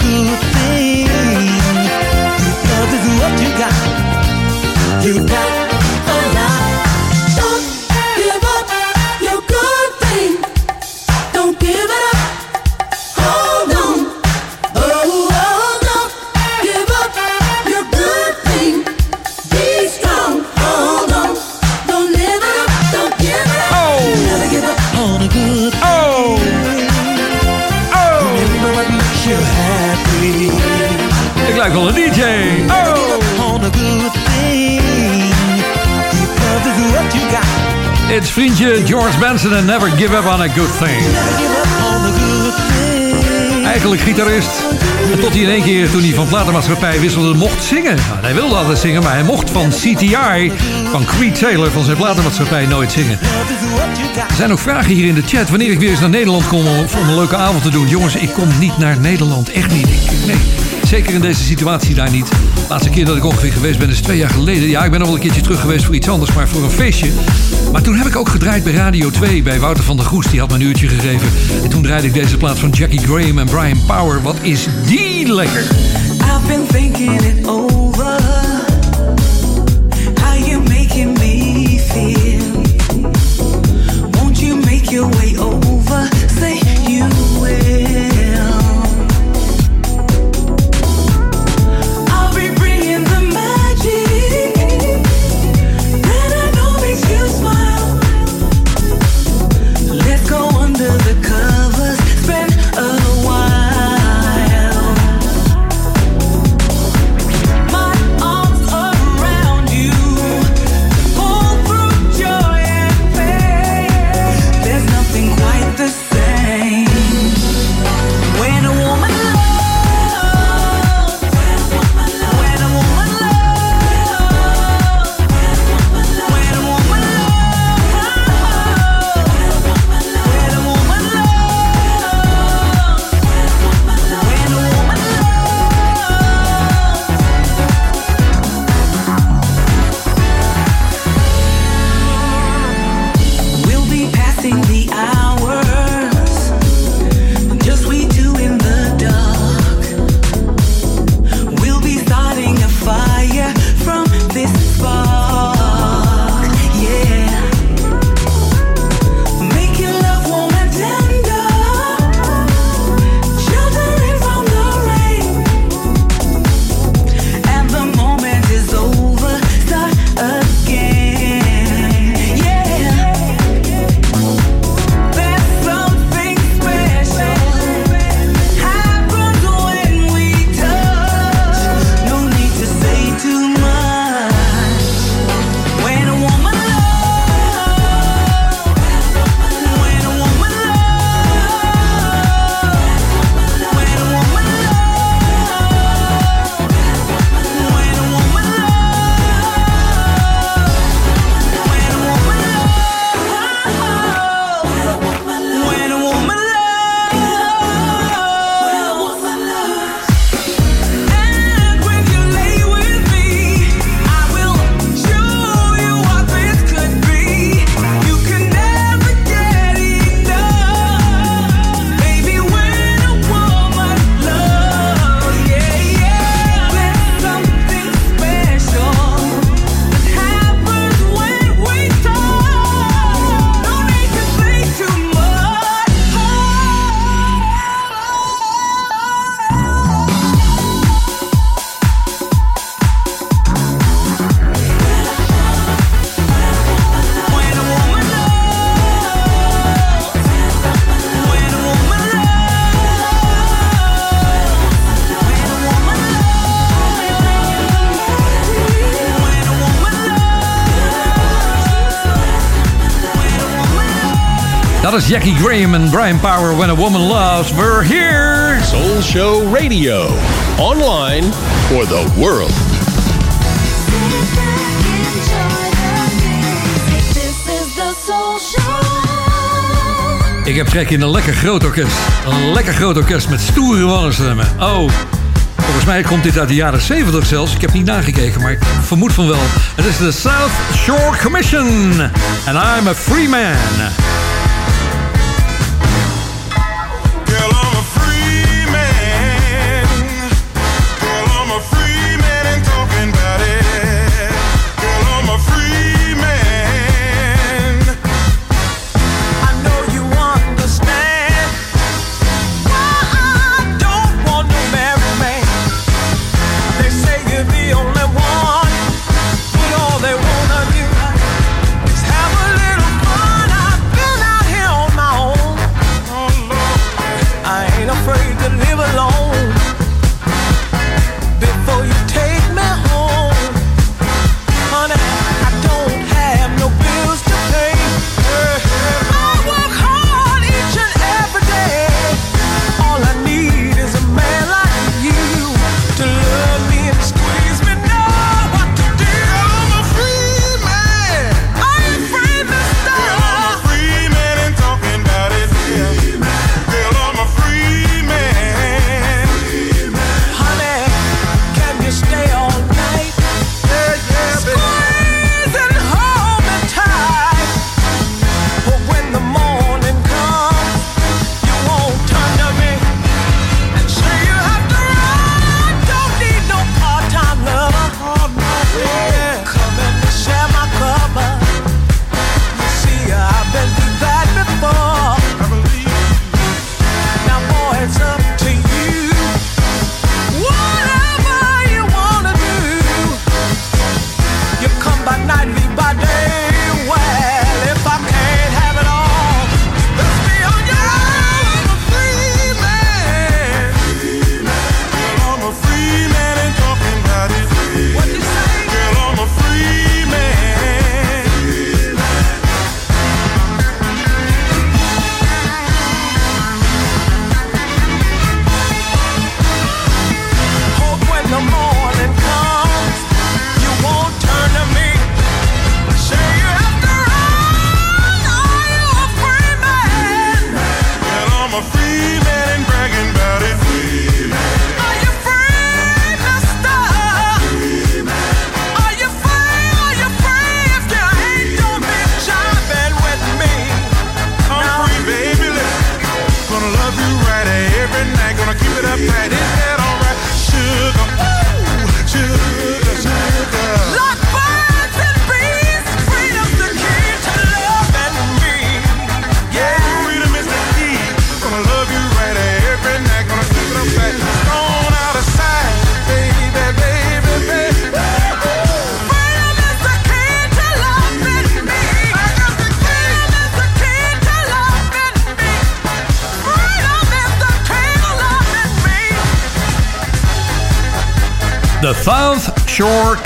Good thing. Love is what you got, you got Vriendje George Benson en Never Give Up on a Good Thing. Eigenlijk gitarist. Tot hij in één keer, toen hij van platenmaatschappij wisselde, mocht zingen. Nou, hij wilde altijd zingen, maar hij mocht van CTI, van Creed Taylor, van zijn platenmaatschappij, nooit zingen. Er zijn ook vragen hier in de chat. Wanneer ik weer eens naar Nederland kom om, een leuke avond te doen. Jongens, ik kom niet naar Nederland. Echt niet. Nee. Zeker in deze situatie daar niet. Laatste keer dat ik ongeveer geweest ben is twee jaar geleden. Ja, ik ben nog wel een keertje terug geweest voor iets anders, maar voor een feestje. Maar toen heb ik ook gedraaid bij Radio 2, bij Wouter van der Goes. Die had me een uurtje gegeven. En toen draaide ik deze plaat van Jackie Graham en Brian Power. Wat is die lekker? I've been thinking it over. How you making me feel? Won't you make your way over? Say Jackie Graham en Brian Power, When a Woman Loves. We're here. Soul Show Radio. Online for the world. This is the Soul Show. Ik heb trek in een lekker groot orkest. Een lekker groot orkest met stoere mannenstemmen. Oh, volgens mij komt dit uit de jaren 70 zelfs. Ik heb niet nagekeken, maar ik vermoed van wel. Het is de South Shore Commission. And I'm a free man.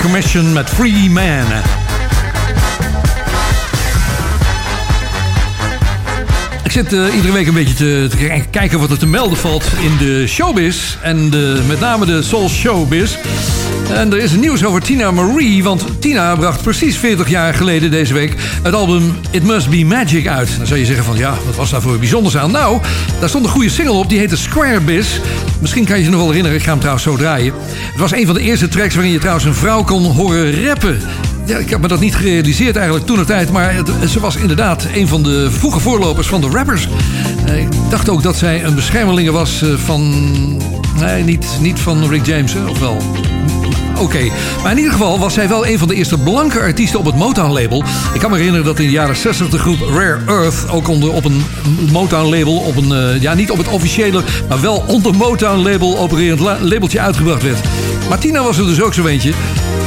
Commission met Free Man. Ik zit eh, iedere week een beetje te, te kijken wat er te melden valt in de showbiz. En de, met name de Soul Showbiz. En er is nieuws over Tina Marie. Want Tina bracht precies 40 jaar geleden deze week het album It Must Be Magic uit. Dan zou je zeggen van ja, wat was daar voor bijzonders aan? Nou, daar stond een goede single op. Die heette Square Biz. Misschien kan je je nog wel herinneren. Ik ga hem trouwens zo draaien. Het was een van de eerste tracks waarin je trouwens een vrouw kon horen rappen. Ja, ik heb me dat niet gerealiseerd eigenlijk toen de tijd. Maar ze was inderdaad een van de vroege voorlopers van de rappers. Eh, ik dacht ook dat zij een beschermelinge was eh, van... Nee, niet, niet van Rick James, hè? of wel? Oké, maar in ieder geval was zij wel een van de eerste blanke artiesten op het Motown-label. Ik kan me herinneren dat in de jaren 60 de groep Rare Earth ook onder, op een Motown-label, op een, eh, ja niet op het officiële, maar wel onder Motown-label opererend la- labeltje uitgebracht werd. Maar Tina was er dus ook zo eentje.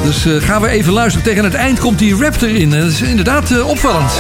Dus eh, gaan we even luisteren. Tegen het eind komt die rap erin. En dat is inderdaad eh, opvallend.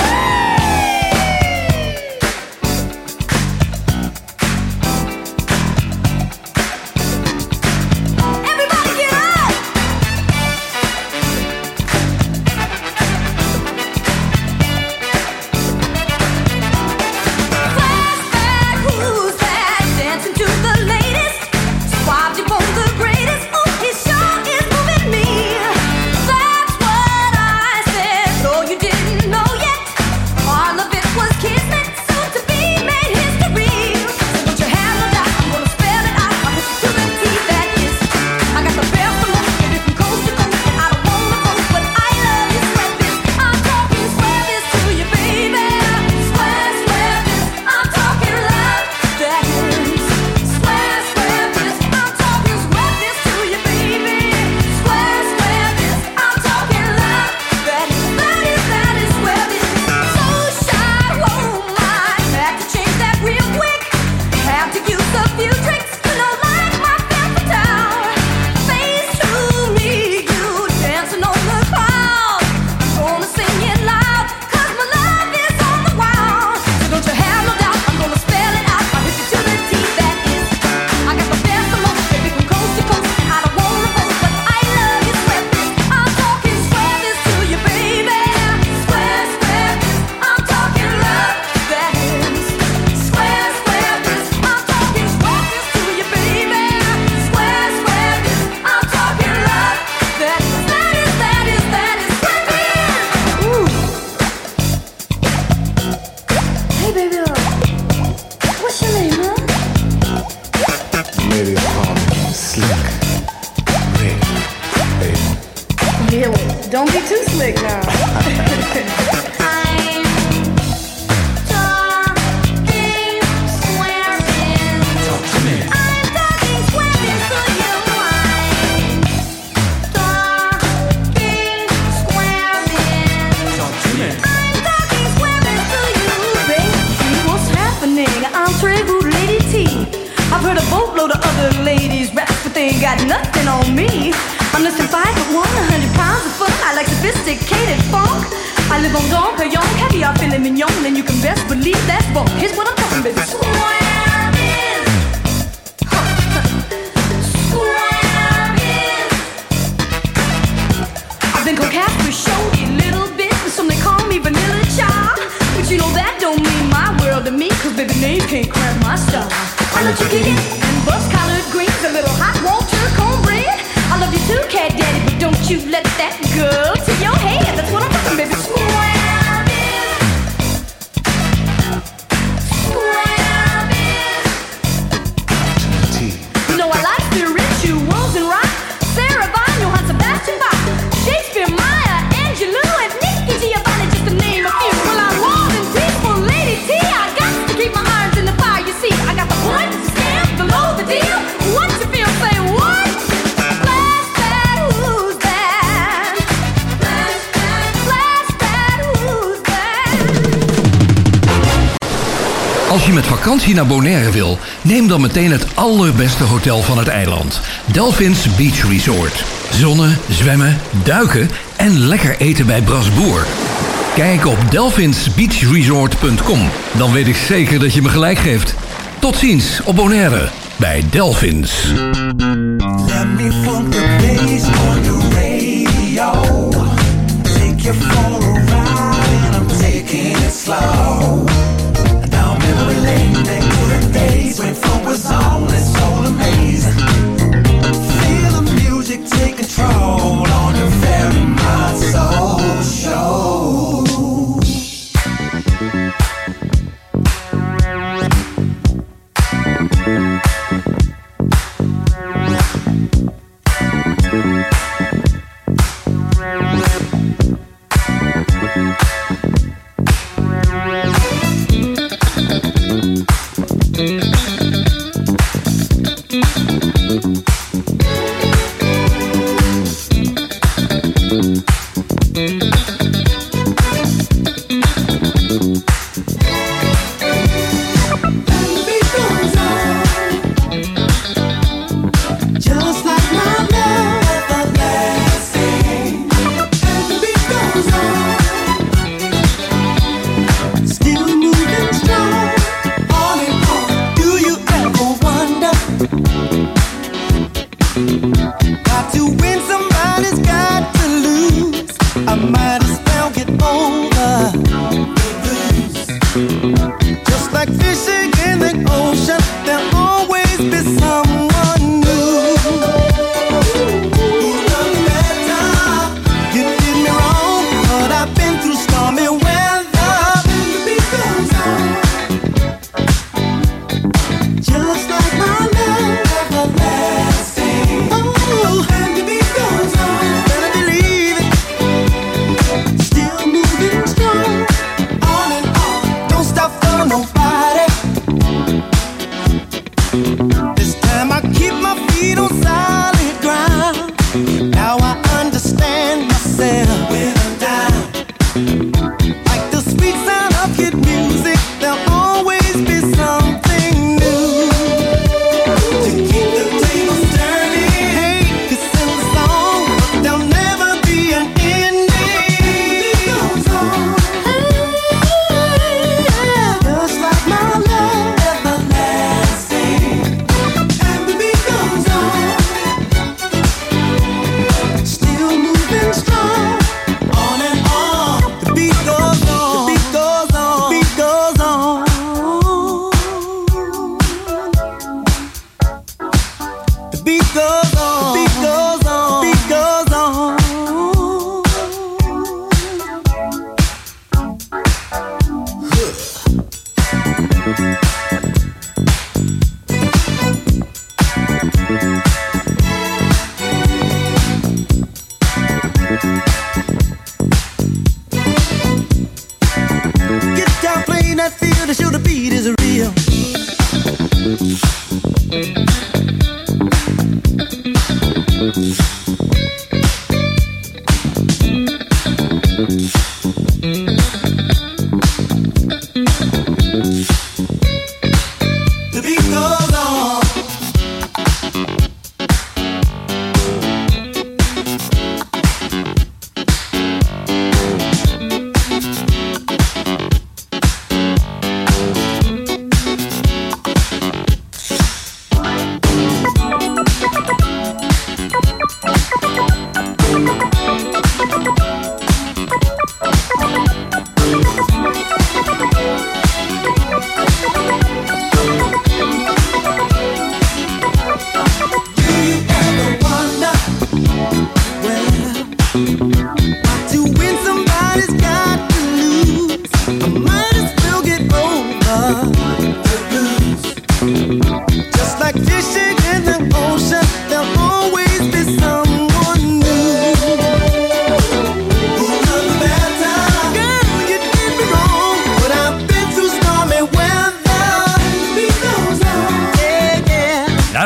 meteen het allerbeste hotel van het eiland. Delphins Beach Resort. Zonnen, zwemmen, duiken en lekker eten bij Brasboer. Kijk op delphinsbeachresort.com. Dan weet ik zeker dat je me gelijk geeft. Tot ziens op Bonaire bij Delphins.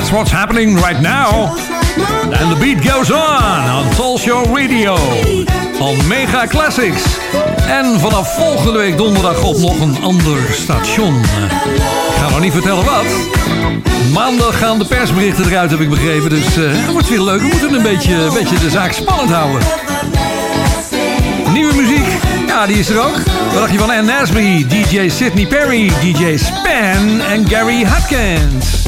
That's what's happening right now. And the beat goes on on Soul Show Radio. On Mega Classics. En vanaf volgende week donderdag op nog een ander station. Ik ga nog niet vertellen wat. Maandag gaan de persberichten eruit, heb ik begrepen. Dus eh, het wordt weer leuk. We moeten een beetje, beetje de zaak spannend houden. Nieuwe muziek, ja, die is er ook. Wat dacht je van Ann Nasby, DJ Sidney Perry, DJ Span en Gary Hopkins?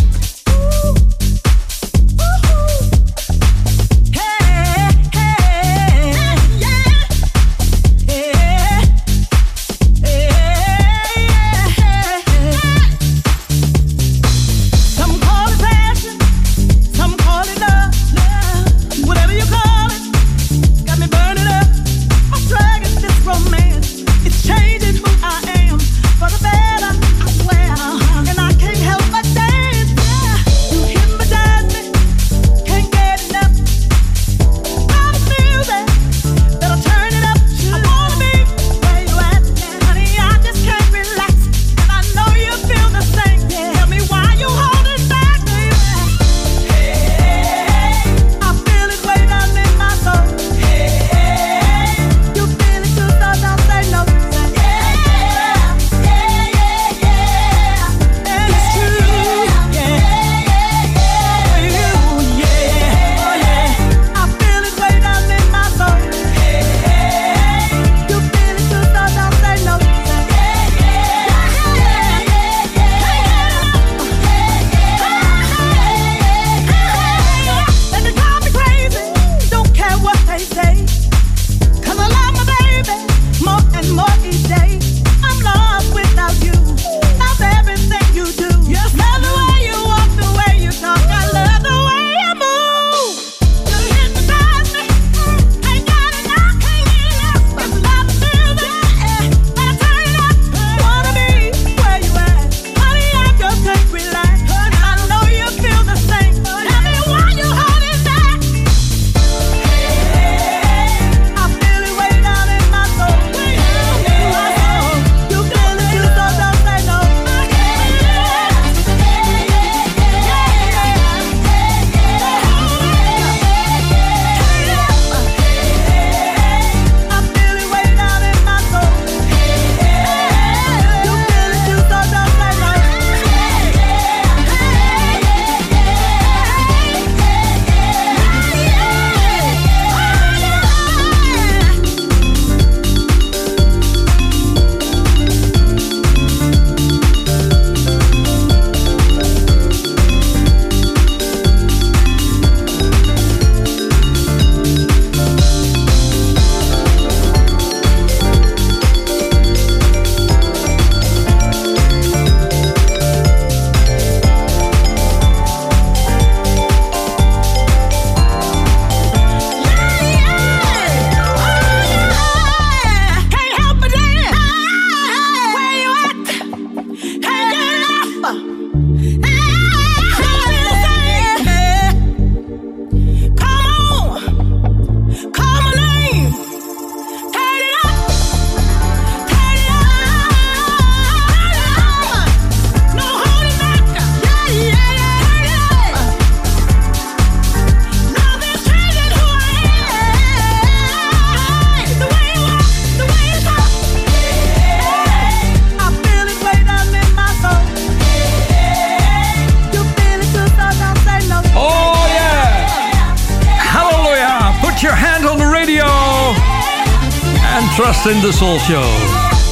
In the Soul Show.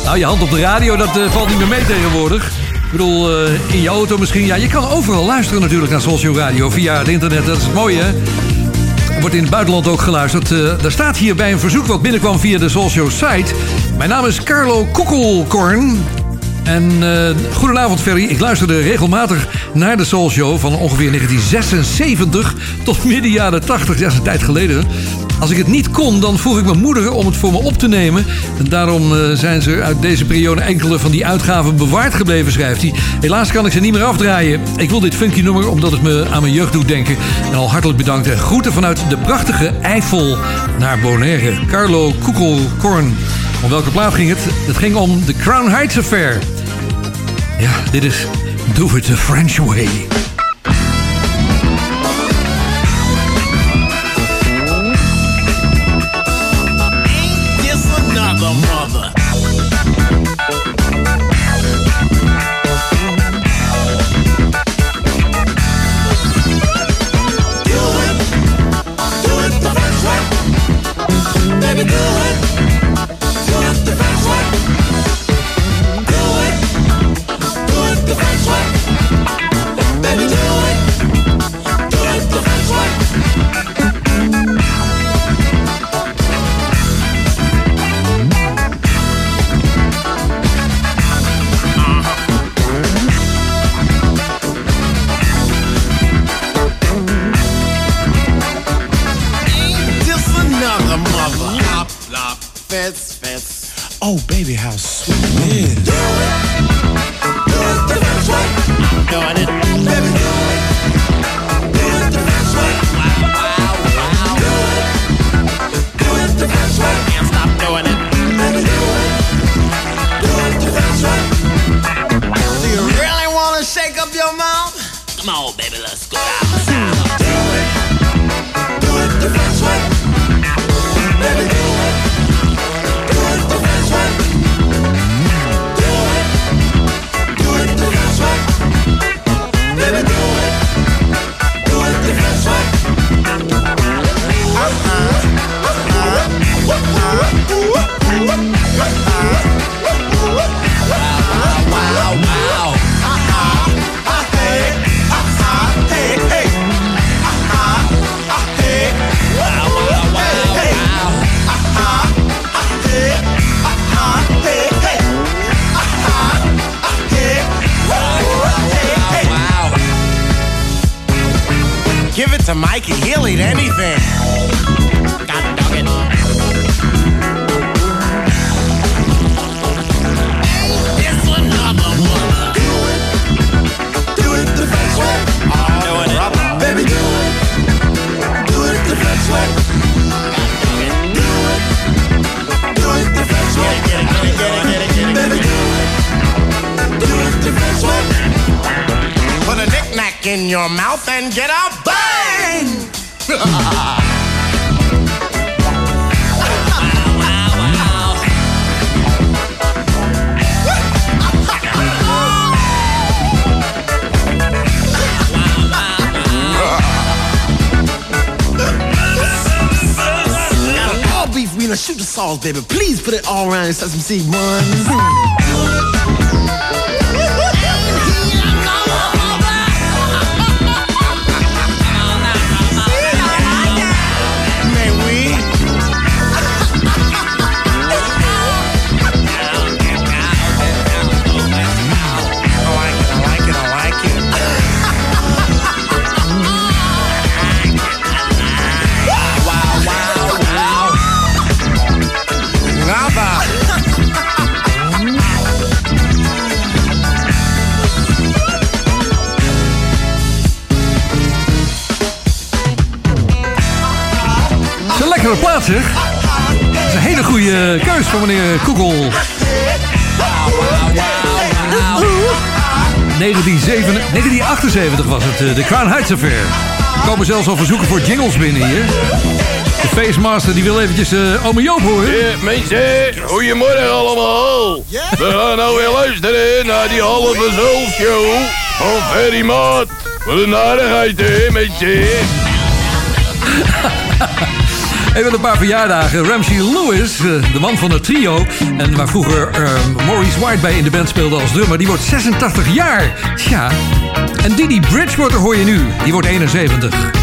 Nou, je hand op de radio, dat eh, valt niet meer mee tegenwoordig. Ik bedoel, eh, in je auto misschien. Ja, je kan overal luisteren natuurlijk naar Soul Show Radio via het internet. Dat is het mooie, hè? Wordt in het buitenland ook geluisterd. Eh er staat hier bij een verzoek wat binnenkwam via de Soul Show site. Mijn naam is Carlo Koekelkorn. En goedenavond Ferry. Ik luisterde regelmatig naar de Soul Show van ongeveer 1976 tot midden jaren 80. Ja, dat is een tijd geleden. Als ik het niet kon, dan vroeg ik mijn moeder om het voor me op te nemen. En daarom eh, zijn ze uit deze periode enkele van die uitgaven bewaard gebleven, schrijft hij. Helaas kan ik ze niet meer afdraaien. Ik wil dit funky nummer omdat het me aan mijn jeugd doet denken. En al hartelijk bedankt en groeten vanuit de prachtige Eifel naar Bonaire. Carlo Koekelkorn. Om welke plaat ging het? Het ging om de Crown Heights Affair. Ja, dit is Do It the French Way. In your mouth and get a bang! All beef wiener, shoot the sauce, baby. Please put it all around in sesame seed ones. Zeg. Dat is een hele goede keus van meneer Koekel. 1907 1978 was het, eh, de Crown Heights Affair. Er komen zelfs al verzoeken voor jingles binnen hier. De Facemaster die wil eventjes eh ome Joop horen. Ja, mensen, goedemorgen allemaal. We gaan nou weer luisteren naar die halve show van Ferry Maat. Wat een aardigheid, hè, mensen. Even een paar verjaardagen. Ramsey Lewis, eh, de man van het trio... en waar vroeger eh, Maurice White bij in de band speelde als drummer... die wordt 86 jaar. Tja. En Didi Bridgewater hoor je nu. Die wordt 71.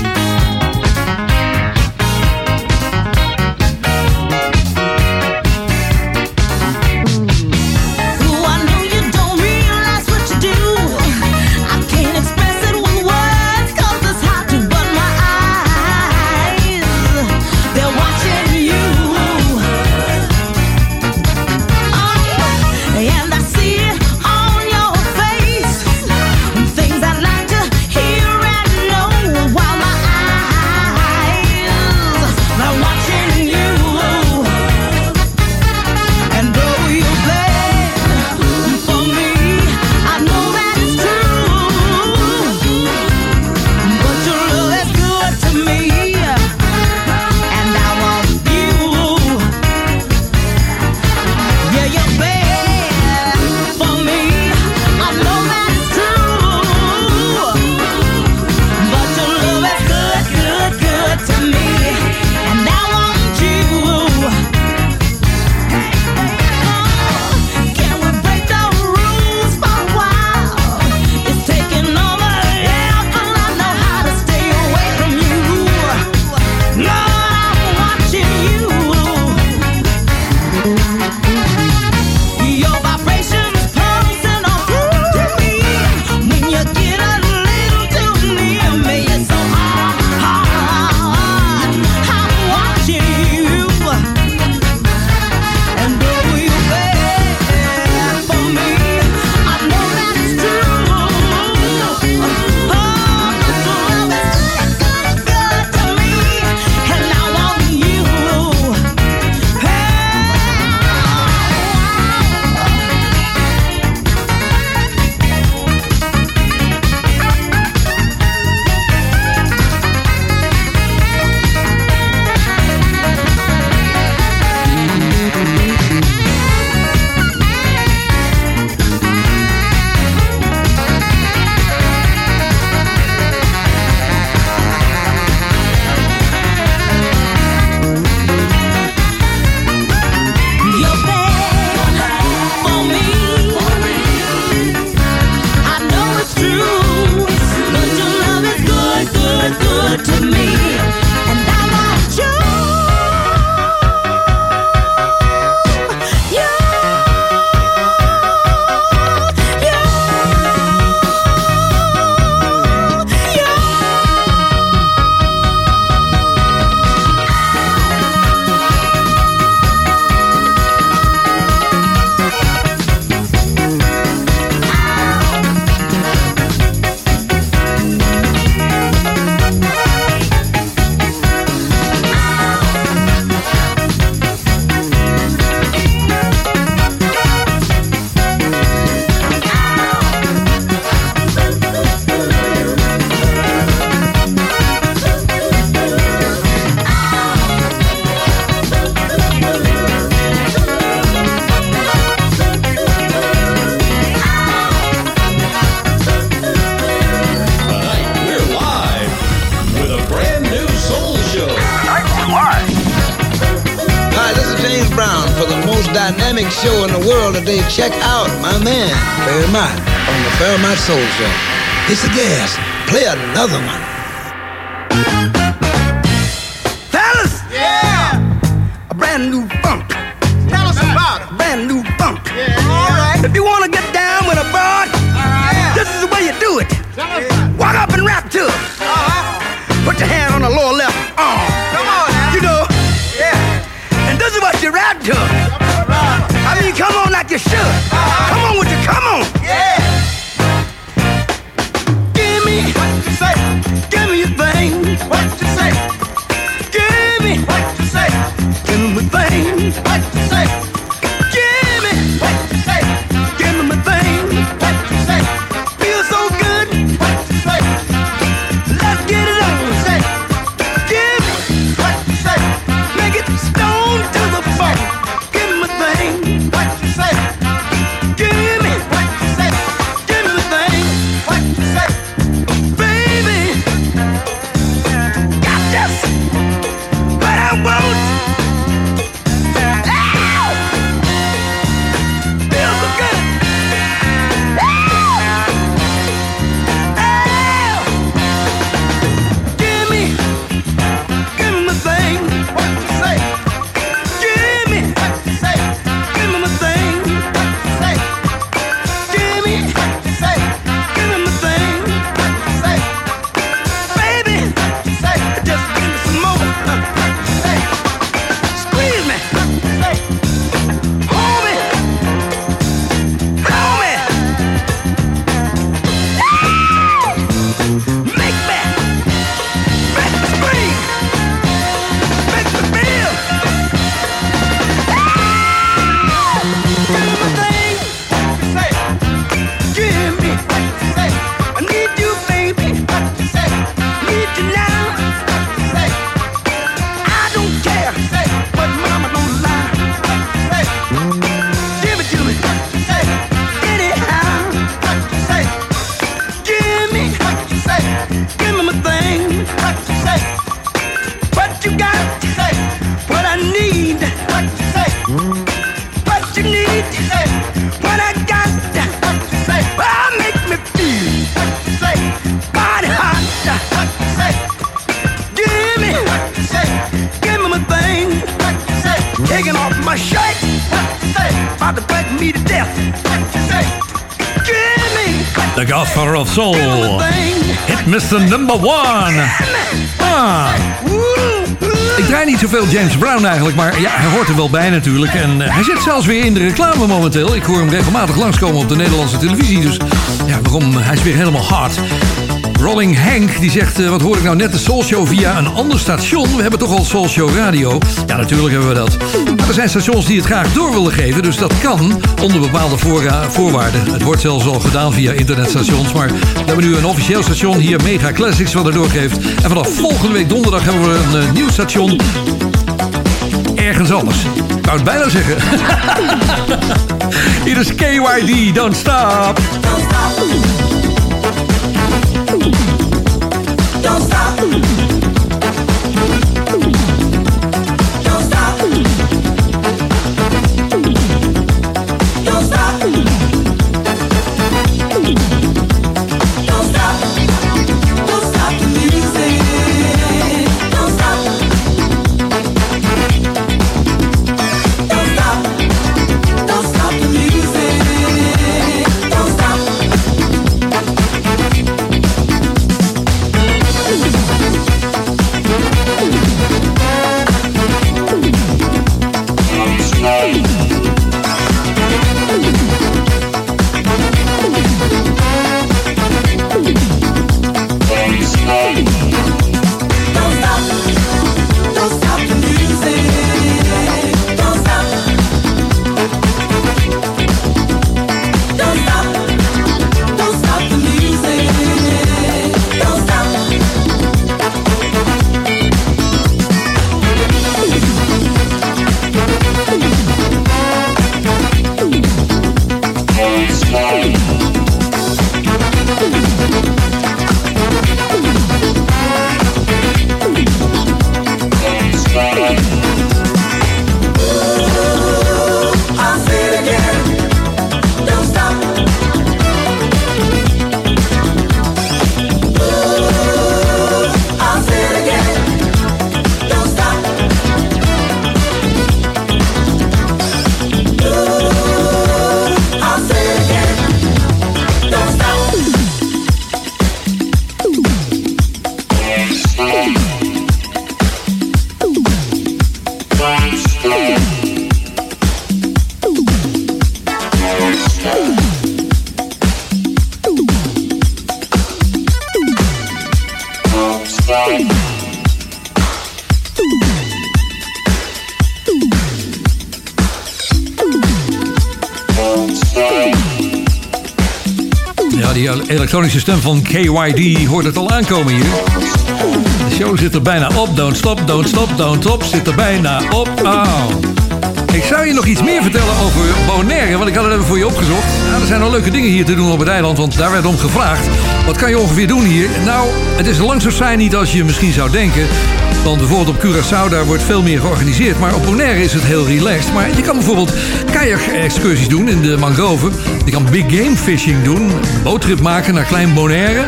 van of Soul. Hit Mr. Number One. Ah. Ik draai niet zoveel James Brown eigenlijk, maar ja, hij hoort er wel bij natuurlijk. En eh, hij zit zelfs weer in de reclame momenteel. Ik hoor hem regelmatig langskomen op de Nederlandse televisie. Dus ja, waarom? Hij is weer helemaal hard. Rolling Hank die zegt, eh, wat hoor ik nou net de Soul Show via een ander station? We hebben toch al Soul Show Radio? Ja, natuurlijk hebben we dat. Er zijn stations die het graag door willen geven, dus dat kan onder bepaalde voorwaarden. Het wordt zelfs al gedaan via internetstations, maar we hebben nu een officieel station hier, Mega Classics, wat er doorgeeft. En vanaf volgende week donderdag hebben we een eh, nieuw station. Ergens anders. Ik wou het bijna zeggen. Hier is KYD, Don't stop. Don't stop. Stem van KYD hoort het al aankomen hier. De show zit er bijna op. Don't stop, don't stop, don't stop. Zit er bijna op. Ik zou je nog iets meer vertellen over Bonaire, want ik had het even voor je opgezocht. Nou, er zijn al leuke dingen hier te doen op het eiland, want daar werd om gevraagd. Wat kan je ongeveer doen hier? Nou, het is lang zo saai niet als je misschien zou denken. Want bijvoorbeeld op Curaçao, daar wordt veel meer georganiseerd. Maar op Bonaire is het heel relaxed. Maar je kan bijvoorbeeld kajak-excursies doen in de mangroven. Je kan big game fishing doen. Een boottrip maken naar Klein Bonaire.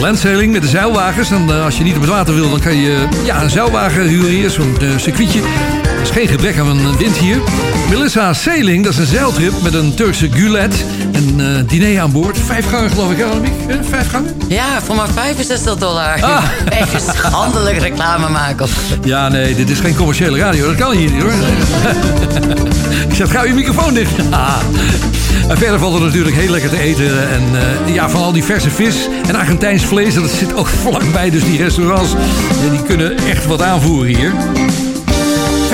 Landsailing met de zeilwagens. En eh, als je niet op het water wil, dan kan je ja, een zeilwagen huren hier. Zo'n eh, circuitje. Is geen gebrek aan een wind hier. Melissa Sailing, dat is een zeiltrip met een Turkse gulet. En eh, diner aan boord. Vijf gangen geloof ik, Annemiek? Eh, Vijf gangen? Ja, voor maar 65 dollar. Ah. Even schandelijk reclame maken. Ja, nee, dit is geen commerciële radio. Dat kan hier niet hoor. Ik zet gauw je microfoon dicht. Ah. En verder valt er natuurlijk heel lekker te eten. En eh, ja, van al die verse vis en Argentijns vlees. Dat zit ook vlakbij. Dus die restaurants die kunnen echt wat aanvoeren hier.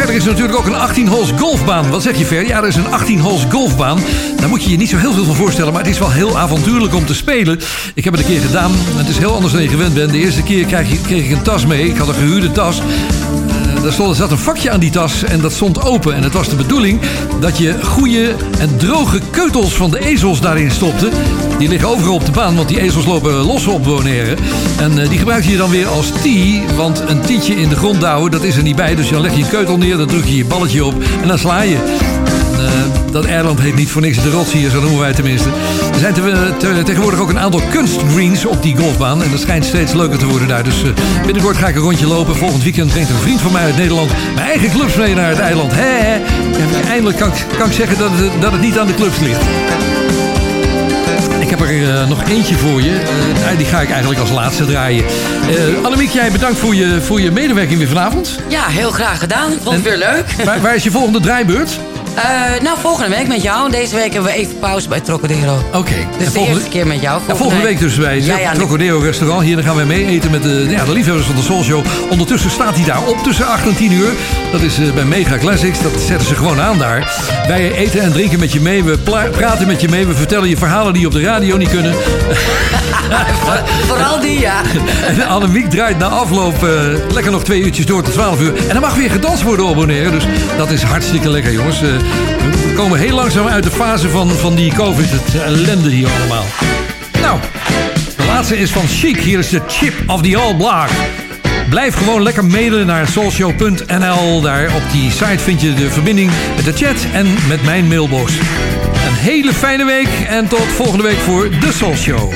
Verder is er natuurlijk ook een 18 holes golfbaan. Wat zeg je Ver? Ja, er is een 18 holes golfbaan. Daar moet je je niet zo heel veel van voorstellen, maar het is wel heel avontuurlijk om te spelen. Ik heb het een keer gedaan. Het is heel anders dan je gewend bent. De eerste keer kreeg, kreeg ik een tas mee. Ik had een gehuurde tas. Eh, Daar stond, er zat een vakje aan die tas en dat stond open. En het was de bedoeling dat je goede en droge keutels van de ezels daarin stopte. Die liggen overal op de baan, want die ezels lopen los op Bonaire. En eh, die gebruik je dan weer als tee. Want een tietje in de grond douwen, dat is er niet bij. Dus dan leg je keutel neer, dan druk je je balletje op en dan sla je. Eh, dat eiland heet niet voor niks de rots hier, zo noemen wij tenminste. Er zijn te- tegenwoordig ook een aantal kunstgreens op die golfbaan. En dat schijnt steeds leuker te worden daar. Dus eh, binnenkort ga ik een rondje lopen. Volgend weekend brengt een vriend van mij uit Nederland mijn eigen clubs mee naar het eiland. Hè. En eindelijk kan, kan ik zeggen dat het, dat het niet aan de clubs ligt. Ik heb er eh, nog eentje voor je. Eh, die ga ik eigenlijk als laatste draaien. Eh Annemiek, jij bedankt voor je, voor je medewerking weer vanavond. Ja, heel graag gedaan. Ik vond het weer leuk. Waar, waar is je volgende draaibeurt? Eh, nou, volgende week met jou. Deze week hebben we even pauze bij Trocadero. Oké. Dus de volgende- eerste keer met jou. Ja, volgende week dus bij Ja, ja, Trocadero restaurant. Hier dan gaan wij mee eten met de, ja, de liefhebbers van de Soul Show. Ondertussen staat hij daar op tussen 8 en 10 uur. Dat is eh, bij Mega Classics. Dat zetten ze gewoon aan daar. Wij eten en drinken met je mee. We praten met je mee. We vertellen je verhalen die op de radio niet kunnen. Vooral die, ja. En Annemiek draait na afloop eh, lekker nog twee uurtjes door tot 12 uur. En dan mag weer gedanst worden op Bonaire. Dus dat is hartstikke lekker, jongens. We komen heel langzaam uit de fase van, van die COVID. Het ellende hier allemaal. Nou, de laatste is van Chic. Hier is de Chip of the All Block. Blijf gewoon lekker mailen naar soulshow.nl. Daar op die site vind je de verbinding met de chat en met mijn mailbox. Een hele fijne week en tot volgende week voor de Soul Show.